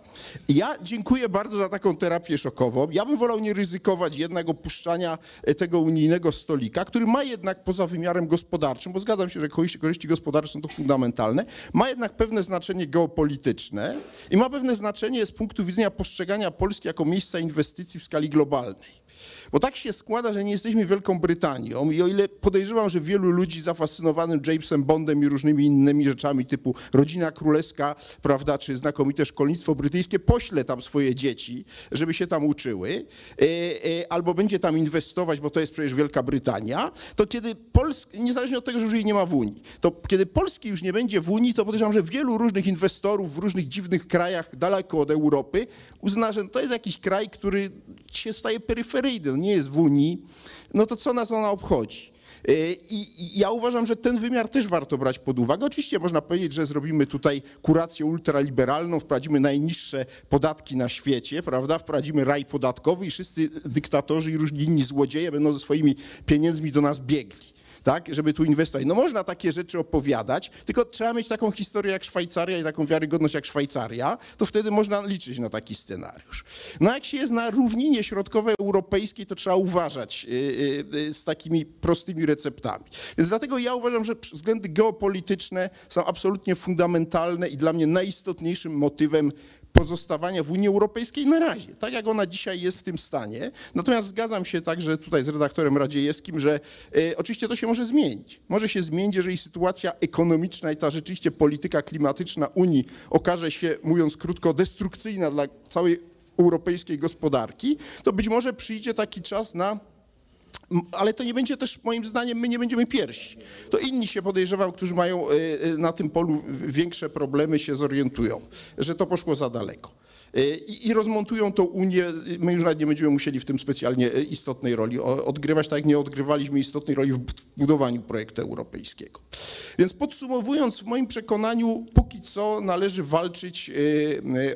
Speaker 2: Ja dziękuję bardzo za taką terapię szokową. Ja bym wolał nie ryzykować jednak opuszczania e, tego unijnego stolika, który ma jednak poza wymiarem gospodarczym, bo zgadzam się, że korzyści, korzyści gospodarcze są to fundamentalne, ma jednak pewne znaczenie geopolityczne i ma pewne znaczenie z punktu widzenia postrzegania Polski jako miejsca inwestycji w skali globalnej. Bo tak się składa, że nie jesteśmy Wielką Brytanią i o ile podejrzewam, że wielu ludzi zafascynowanych Jamesem Bondem i różnymi innymi rzeczami typu rodzina królewska, prawda, czy znakomite szkolnictwo brytyjskie pośle tam swoje dzieci, żeby się tam uczyły, e, e, albo będzie tam inwestować, bo to jest przecież Wielka Brytania, to kiedy Polska, niezależnie od tego, że już jej nie ma w Unii, to kiedy Polski już nie będzie w Unii, to podejrzewam, że wielu różnych inwestorów w różnych dziwnych krajach daleko od Europy uzna, że to jest jakiś kraj, który się staje peryferyjny, no nie jest w Unii, no to co nas ona obchodzi? E, i ja uważam, że ten wymiar też warto brać pod uwagę. Oczywiście można powiedzieć, że zrobimy tutaj kurację ultraliberalną, wprowadzimy najniższe podatki na świecie, prawda? Wprowadzimy raj podatkowy i wszyscy dyktatorzy i różni inni złodzieje będą ze swoimi pieniędzmi do nas biegli tak, żeby tu inwestować. No można takie rzeczy opowiadać, tylko trzeba mieć taką historię jak Szwajcaria i taką wiarygodność jak Szwajcaria, to wtedy można liczyć na taki scenariusz. No jak się jest na równinie środkowoeuropejskiej, to trzeba uważać yy, yy, z takimi prostymi receptami. Więc dlatego ja uważam, że względy geopolityczne są absolutnie fundamentalne i dla mnie najistotniejszym motywem pozostawania w Unii Europejskiej na razie, tak jak ona dzisiaj jest w tym stanie. Natomiast zgadzam się także tutaj z redaktorem Radziejewskim, że e, oczywiście to się może zmienić. Może się zmienić, jeżeli sytuacja ekonomiczna i ta rzeczywiście polityka klimatyczna Unii okaże się, mówiąc krótko, destrukcyjna dla całej europejskiej gospodarki, to być może przyjdzie taki czas na ale to nie będzie też, moim zdaniem, my nie będziemy pierwsi. To inni się podejrzewam, którzy mają e, e, na tym polu większe problemy, się zorientują, że to poszło za daleko. E, I, I rozmontują tą Unię, my już nawet nie będziemy musieli w tym specjalnie istotnej roli odgrywać, tak jak nie odgrywaliśmy istotnej roli w budowaniu projektu europejskiego. Więc podsumowując, w moim przekonaniu, póki co należy walczyć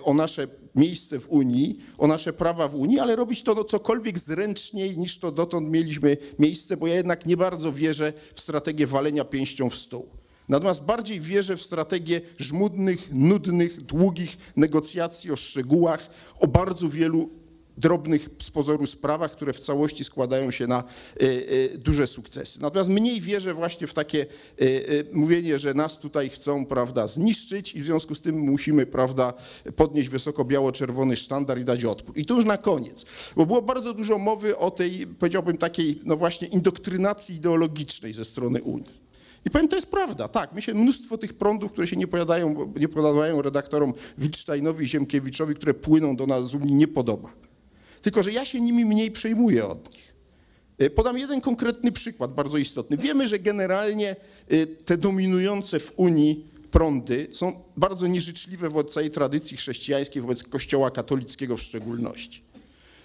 Speaker 2: o nasze miejsce w Unii, o nasze prawa w Unii, ale robić to no, cokolwiek zręczniej niż to dotąd mieliśmy miejsce, bo ja jednak nie bardzo wierzę w strategię walenia pięścią w stół. Natomiast bardziej wierzę w strategię żmudnych, nudnych, długich negocjacji o szczegółach, o bardzo wielu drobnych z pozoru sprawach, które w całości składają się na e, e, duże sukcesy. Natomiast mniej wierzę właśnie w takie e, mówienie, że nas tutaj chcą, prawda, zniszczyć i w związku z tym musimy, prawda, podnieść wysoko biało-czerwony sztandar i dać odpór. I to już na koniec, bo było bardzo dużo mowy o tej, powiedziałbym, takiej, no właśnie, indoktrynacji ideologicznej ze strony Unii. I powiem, to jest prawda, tak. Mi się mnóstwo tych prądów, które się nie podobają, nie podobają redaktorom Wilcztajnowi i Ziemkiewiczowi, które płyną do nas z Unii, nie podoba. Tylko, że ja się nimi mniej przejmuję od nich. E, Podam jeden konkretny przykład, bardzo istotny. Wiemy, że generalnie e, te dominujące w Unii prądy są bardzo nieżyczliwe wobec całej tradycji chrześcijańskiej, wobec Kościoła katolickiego w szczególności.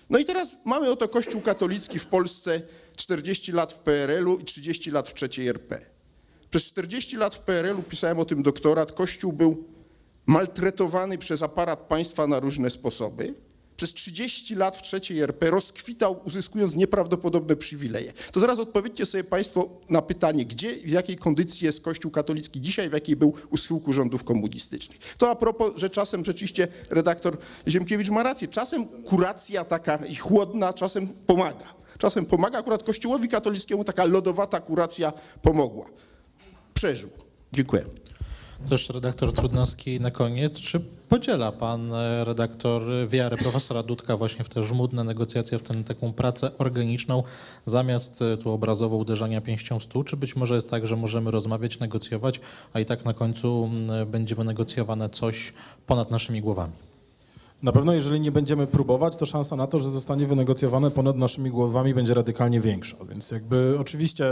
Speaker 2: No i teraz mamy oto Kościół katolicki w Polsce 40 lat w PRL-u i 30 lat w III RP. Przez 40 lat w PRL-u pisałem o tym doktorat. Kościół był maltretowany przez aparat państwa na różne sposoby. Przez 30 lat w trzeciej RP rozkwitał, uzyskując nieprawdopodobne przywileje. To teraz odpowiedzcie sobie Państwo na pytanie, gdzie, w jakiej kondycji jest Kościół katolicki dzisiaj, w jakiej był u schyłku rządów komunistycznych. To a propos, że czasem rzeczywiście redaktor Ziemkiewicz ma rację, czasem kuracja taka chłodna czasem pomaga. Czasem pomaga, akurat Kościołowi katolickiemu taka lodowata kuracja pomogła. Przeżył. Dziękuję.
Speaker 1: Też redaktor Trudnowski na koniec. Czy podziela pan e, redaktor wiarę profesora Dudka właśnie w te żmudne negocjacje, w tę taką pracę organiczną, zamiast e, tu obrazowo uderzania pięścią w stół? Czy być może jest tak, że możemy rozmawiać, negocjować, a i tak na końcu będzie wynegocjowane coś ponad naszymi głowami?
Speaker 6: Na pewno, jeżeli nie będziemy próbować, to szansa na to, że zostanie wynegocjowane ponad naszymi głowami będzie radykalnie większa. Więc jakby oczywiście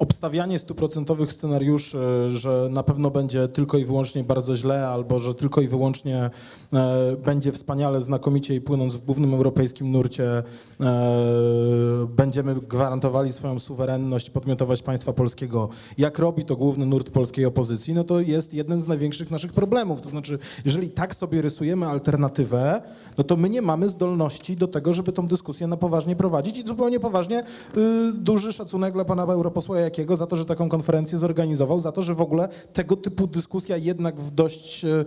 Speaker 6: obstawianie stuprocentowych scenariuszy, że na pewno będzie tylko i wyłącznie bardzo źle, albo że tylko i wyłącznie e, będzie wspaniale, znakomicie i płynąc w głównym europejskim nurcie e, będziemy gwarantowali swoją suwerenność, podmiotować państwa polskiego, jak robi to główny nurt polskiej opozycji, no to jest jeden z największych naszych problemów. To znaczy, jeżeli tak sobie rysujemy alternatywę, no to my nie mamy zdolności do tego, żeby tą dyskusję na poważnie prowadzić i zupełnie poważnie y, duży szacunek dla pana europosła Jakiego za to, że taką konferencję zorganizował, za to, że w ogóle tego typu dyskusja jednak w dość y,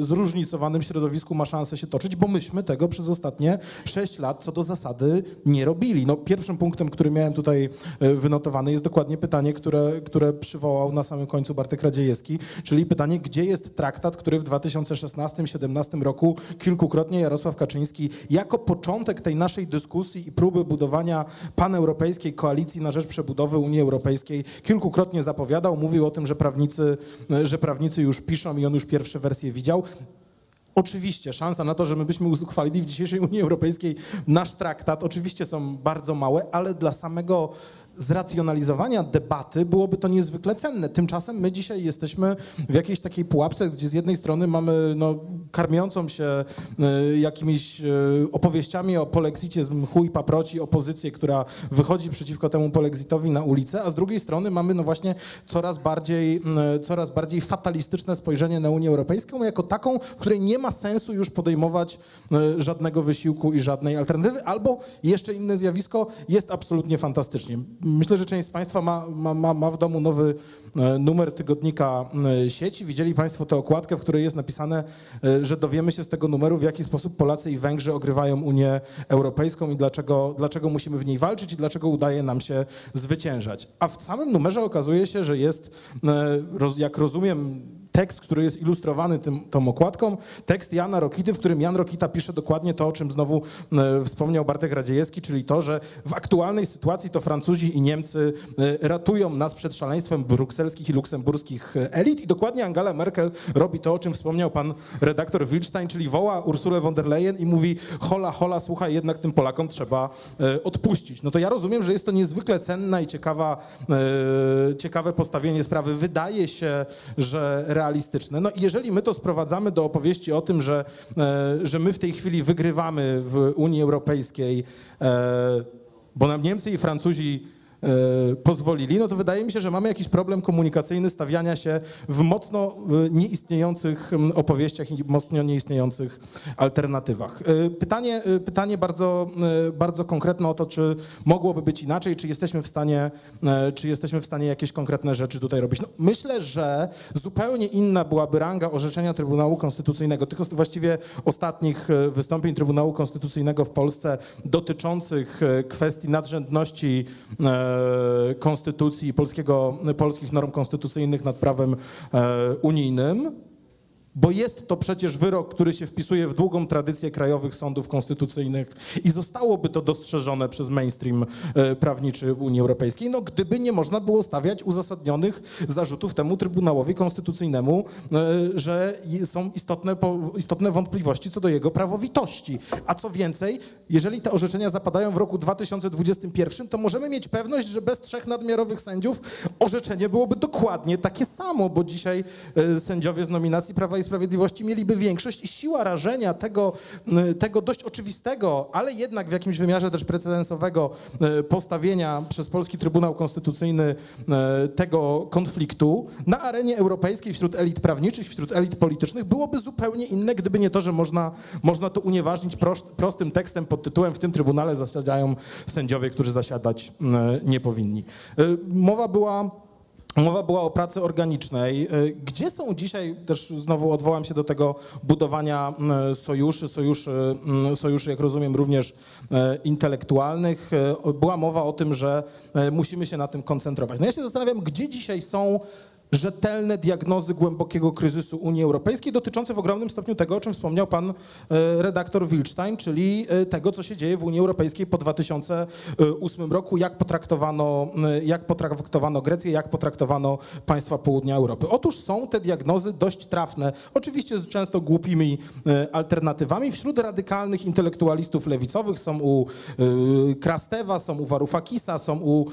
Speaker 6: y, zróżnicowanym środowisku ma szansę się toczyć, bo myśmy tego przez ostatnie sześć lat co do zasady nie robili. No, pierwszym punktem, który miałem tutaj y, wynotowany jest dokładnie pytanie, które, które przywołał na samym końcu Bartek Radziejewski, czyli pytanie, gdzie jest traktat, który w 2016-2017 roku kilkukrotnie Jarosław Kaczyński jako początek tej naszej dyskusji i próby budowania paneuropejskiej koalicji na rzecz przebudowy Unii Europejskiej kilkukrotnie zapowiadał, mówił o tym, że prawnicy, że prawnicy już piszą i on już pierwsze wersje widział. Oczywiście szansa na to, że my byśmy uchwalili w dzisiejszej Unii Europejskiej nasz traktat, oczywiście są bardzo małe, ale dla samego zracjonalizowania debaty byłoby to niezwykle cenne. Tymczasem my dzisiaj jesteśmy w jakiejś takiej pułapce, gdzie z jednej strony mamy no, karmiącą się y, jakimiś y, opowieściami o polexicie z mchu i paproci opozycję, która wychodzi przeciwko temu polexitowi na ulicę, a z drugiej strony mamy no właśnie coraz bardziej, y, coraz bardziej fatalistyczne spojrzenie na Unię Europejską jako taką, w której nie ma sensu już podejmować żadnego wysiłku i żadnej alternatywy, albo jeszcze inne zjawisko jest absolutnie fantastycznie. Myślę, że część z Państwa ma, ma, ma, w domu nowy e, numer tygodnika e, sieci. Widzieli Państwo tę okładkę, w której jest napisane, e, że dowiemy się z tego numeru, w jaki sposób Polacy i Węgrzy ogrywają Unię Europejską i dlaczego, dlaczego musimy w niej walczyć i dlaczego udaje nam się zwyciężać. A w samym numerze okazuje się, że jest, jak rozumiem, tekst, który jest ilustrowany tym, tą okładką, tekst Jana Rokity, w którym Jan Rokita pisze dokładnie to, o czym znowu e, wspomniał Bartek Radziejewski, czyli to, że w aktualnej sytuacji to Francuzi i Niemcy e, ratują nas przed szaleństwem brukselskich i luksemburskich e, elit i dokładnie Angela Merkel robi to, o czym wspomniał pan redaktor Wilstein, czyli woła Ursulę von der Leyen i mówi hola, hola, słuchaj, jednak tym Polakom trzeba odpuścić. No to ja rozumiem, że jest to niezwykle cenna i ciekawa, ciekawe postawienie sprawy. Wydaje się, że realistyczne. No i jeżeli my to sprowadzamy do opowieści o tym, że, e, że my w tej chwili wygrywamy w Unii Europejskiej, e, bo nam Niemcy i Francuzi pozwolili, no to wydaje mi się, że mamy jakiś problem komunikacyjny stawiania się w mocno e, nieistniejących opowieściach i mocno nieistniejących alternatywach. E, Pytanie, e, pytanie bardzo, e, bardzo konkretne o to, czy mogłoby być inaczej, czy jesteśmy w stanie, e, czy jesteśmy w stanie jakieś konkretne rzeczy tutaj robić. No, myślę, że zupełnie inna byłaby ranga orzeczenia Trybunału Konstytucyjnego, tych os- właściwie ostatnich e, wystąpień Trybunału Konstytucyjnego w Polsce dotyczących e, kwestii nadrzędności e, konstytucji i polskiego, polskich norm konstytucyjnych nad prawem e, unijnym. Bo jest to przecież wyrok, który się wpisuje w długą tradycję krajowych sądów konstytucyjnych i zostałoby to dostrzeżone przez mainstream e, prawniczy w Unii Europejskiej, no gdyby nie można było stawiać uzasadnionych zarzutów temu Trybunałowi Konstytucyjnemu, e, że są istotne, istotne wątpliwości co do jego prawowitości. A co więcej, jeżeli te orzeczenia zapadają w roku 2021, to możemy mieć pewność, że bez trzech nadmiarowych sędziów orzeczenie byłoby dokładnie takie samo, bo dzisiaj e, sędziowie z nominacji Prawa i i Sprawiedliwości mieliby większość i siła rażenia tego, tego dość oczywistego, ale jednak w jakimś wymiarze też precedensowego y, postawienia przez Polski Trybunał Konstytucyjny y, tego konfliktu na arenie europejskiej wśród elit prawniczych, wśród elit politycznych byłoby zupełnie inne, gdyby nie to, że można, można to unieważnić prost, prostym tekstem pod tytułem w tym Trybunale zasiadają sędziowie, którzy zasiadać nie powinni. Y, Mowa była Mowa była o pracy organicznej. Y, Gdzie są dzisiaj, też znowu odwołam się do tego budowania sojuszy, sojuszy, sojuszy jak rozumiem, również y, intelektualnych. Y, Była mowa o tym, że musimy się na tym koncentrować. No ja się zastanawiam, gdzie dzisiaj są rzetelne diagnozy głębokiego kryzysu Unii Europejskiej, dotyczące w ogromnym stopniu tego, o czym wspomniał pan e, redaktor Wilczstein, czyli e, tego, co się dzieje w Unii Europejskiej po 2008 roku, jak potraktowano, e, jak potraktowano Grecję, jak potraktowano państwa południa Europy. Otóż są te diagnozy dość trafne, oczywiście z często głupimi alternatywami. Wśród radykalnych intelektualistów lewicowych są u Krastewa, są u Varoufakisa, są u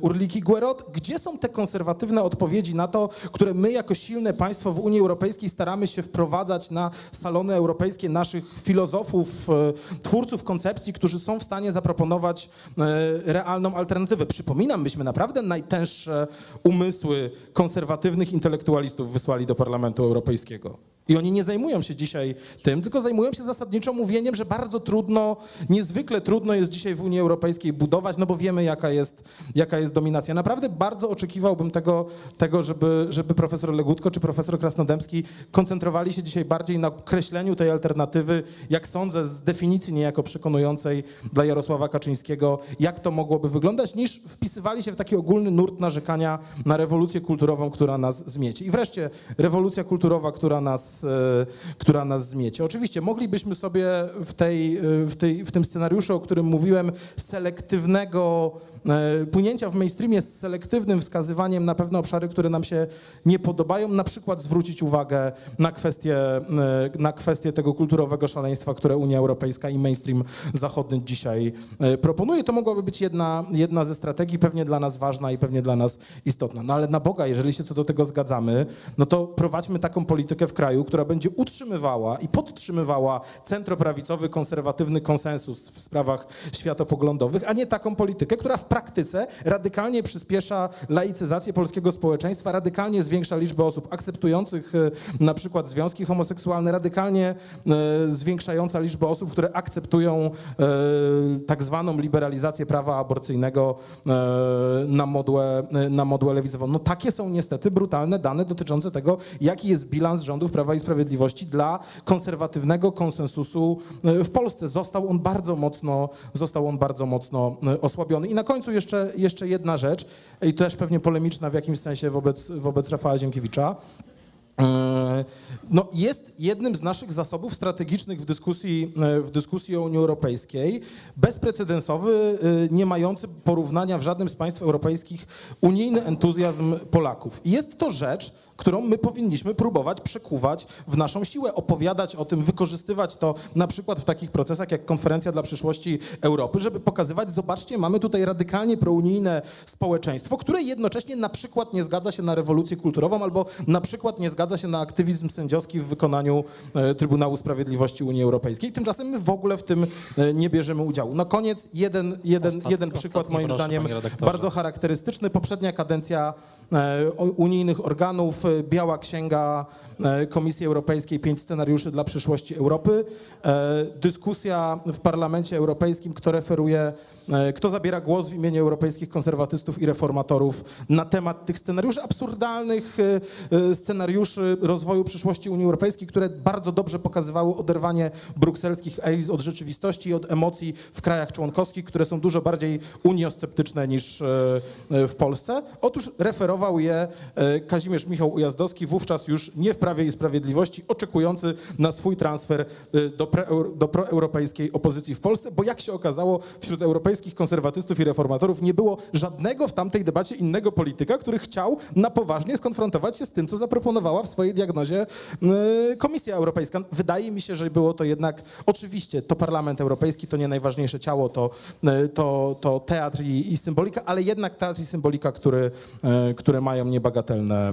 Speaker 6: Urliki Guerot. Gdzie są te konserwatywne odpowiedzi na to, które my jako silne państwo w Unii Europejskiej staramy się wprowadzać na salony europejskie naszych filozofów, e, twórców koncepcji, którzy są w stanie zaproponować e, realną alternatywę. Przypominam, myśmy naprawdę najtęższe umysły konserwatywnych intelektualistów wysłali do Parlamentu Europejskiego. I oni nie zajmują się dzisiaj tym, tylko zajmują się zasadniczo mówieniem, że bardzo trudno, niezwykle trudno jest dzisiaj w Unii Europejskiej budować, no bo wiemy, jaka jest, jaka jest dominacja. Naprawdę bardzo oczekiwałbym tego, tego żeby, żeby profesor Legutko czy profesor Krasnodębski koncentrowali się dzisiaj bardziej na kreśleniu tej alternatywy, jak sądzę, z definicji niejako przekonującej dla Jarosława Kaczyńskiego, jak to mogłoby wyglądać, niż wpisywali się w taki ogólny nurt narzekania na rewolucję kulturową, która nas zmiecie. I wreszcie rewolucja kulturowa, która nas, e, która nas zmiecie. Oczywiście moglibyśmy sobie w, tej, e, w, tej, w tym scenariuszu, o którym mówiłem, selektywnego płynięcia w mainstreamie z selektywnym wskazywaniem na pewne obszary, które nam się nie podobają, na przykład zwrócić uwagę na kwestię, e, na kwestię tego kulturowego szaleństwa, które Unia Europejska i mainstream zachodni dzisiaj e, proponuje. To mogłaby być jedna, jedna ze strategii, pewnie dla nas ważna i pewnie dla nas istotna. No ale na Boga, jeżeli się co do tego zgadzamy, no to prowadźmy taką politykę w kraju, która będzie utrzymywała i podtrzymywała centroprawicowy, konserwatywny konsensus w sprawach światopoglądowych, a nie taką politykę, która w praktyce radykalnie przyspiesza laicyzację polskiego społeczeństwa, radykalnie zwiększa liczbę osób akceptujących e, na przykład związki homoseksualne, radykalnie e, zwiększająca liczbę osób, które akceptują e, tak zwaną liberalizację prawa aborcyjnego na modłę, na modłę lewicową. No takie są niestety brutalne dane dotyczące tego, jaki jest bilans rządów Prawa i Sprawiedliwości dla konserwatywnego konsensusu w Polsce. Został on bardzo mocno, został on bardzo mocno osłabiony. I na końcu jeszcze, jeszcze jedna rzecz, i też pewnie polemiczna w jakimś sensie wobec, wobec Rafała Ziemkiewicza. E, No, jest jednym z naszych zasobów strategicznych w dyskusji, e, w dyskusji o Unii Europejskiej, bezprecedensowy, e, nie mający porównania w żadnym z państw europejskich, unijny entuzjazm Polaków. Jest to rzecz, którą my powinniśmy próbować przekuwać w naszą siłę, opowiadać o tym, wykorzystywać to na przykład w takich procesach jak Konferencja dla przyszłości Europy, żeby pokazywać, zobaczcie, mamy tutaj radykalnie prounijne społeczeństwo, które jednocześnie na przykład nie zgadza się na rewolucję kulturową albo na przykład nie zgadza się na aktywizm sędziowski w wykonaniu e, Trybunału Sprawiedliwości Unii Europejskiej. Tymczasem my w ogóle w tym e, nie bierzemy udziału. Na koniec jeden, jeden,
Speaker 1: Ostatni-
Speaker 6: jeden przykład moim
Speaker 1: proszę,
Speaker 6: zdaniem bardzo charakterystyczny. Poprzednia kadencja unijnych organów, e, Biała Księga e, Komisji Europejskiej, pięć scenariuszy dla przyszłości Europy, e, dyskusja w Parlamencie Europejskim, kto referuje, e, kto zabiera głos w imieniu europejskich konserwatystów i reformatorów na temat tych scenariuszy, absurdalnych e, e, scenariuszy rozwoju przyszłości Unii Europejskiej, które bardzo dobrze pokazywały oderwanie brukselskich elit od rzeczywistości i od emocji w krajach członkowskich, które są dużo bardziej uniosceptyczne niż e, e, w Polsce. Otóż referował je e, Kazimierz Michał Ujazdowski, wówczas już nie w Prawie i Sprawiedliwości, oczekujący na swój transfer e, do, pre, do proeuropejskiej opozycji w Polsce, bo jak się okazało, wśród europejskich europejskich konserwatystów i reformatorów nie było żadnego w tamtej debacie innego polityka, który chciał na poważnie skonfrontować się z tym, co zaproponowała w swojej diagnozie y, Komisja Europejska. Wydaje mi się, że było to jednak, oczywiście, to Parlament Europejski to nie najważniejsze ciało, to, y, to, to teatr i, i symbolika, ale jednak teatr i symbolika, który, y, które mają niebagatelne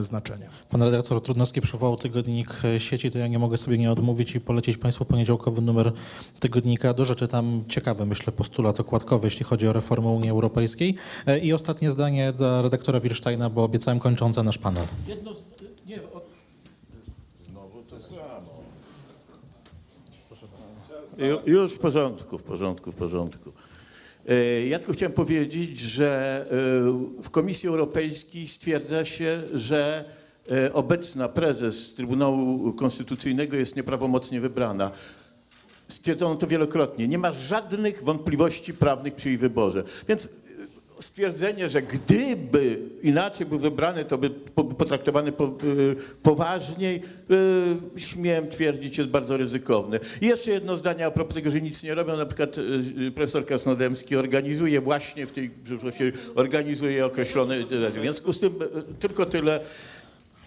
Speaker 6: znaczenie.
Speaker 1: Pan redaktor Trudnowski przywołał tygodnik sieci, to ja nie mogę sobie nie odmówić i polecić Państwu poniedziałkowy numer tygodnika. Do rzeczy tam ciekawy, myślę, postulat okładkowy, jeśli chodzi o reformę Unii Europejskiej. E, I ostatnie zdanie dla redaktora Wirsteina, bo obiecałem kończące nasz panel.
Speaker 3: Jedno, z- nie, o, znowu to samo. Ju- Już w porządku, w porządku, w porządku. E, Ja tylko chciałem powiedzieć, że e, w Komisji Europejskiej stwierdza się, że obecna prezes Trybunału Konstytucyjnego jest nieprawomocnie wybrana. Stwierdzono to wielokrotnie. Nie ma żadnych wątpliwości prawnych przy jej wyborze. Więc y, stwierdzenie, że gdyby inaczej był wybrany, to by po- potraktowany po, y, poważniej, y, śmiem twierdzić, jest bardzo ryzykowny. I jeszcze jedno zdanie a propos tego, że nic nie robią. Na przykład profesor Krasnodębski organizuje właśnie w tej przyszłości, organizuje określone... W związku z tym tylko tyle.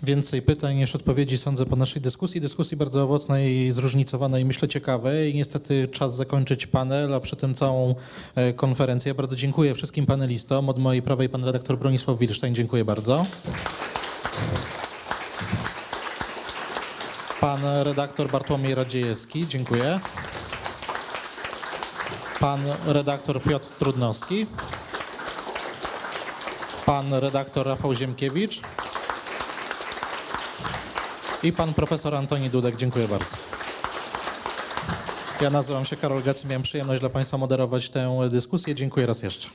Speaker 1: Więcej pytań niż odpowiedzi sądzę po naszej dyskusji. Dyskusji bardzo owocnej, zróżnicowanej, myślę ciekawej. Niestety czas zakończyć panel, a przy tym całą e, konferencję. Ja bardzo dziękuję wszystkim panelistom. Od mojej prawej pan redaktor Bronisław Wilsztajn, dziękuję bardzo. Pan redaktor Bartłomiej Radziejewski, dziękuję. Pan redaktor Piotr Trudnowski. Pan redaktor Rafał Ziemkiewicz. I pan profesor Antoni Dudek. Dziękuję bardzo. Ja nazywam się Karol Gacy. Miałem przyjemność dla państwa moderować tę dyskusję. Dziękuję raz jeszcze.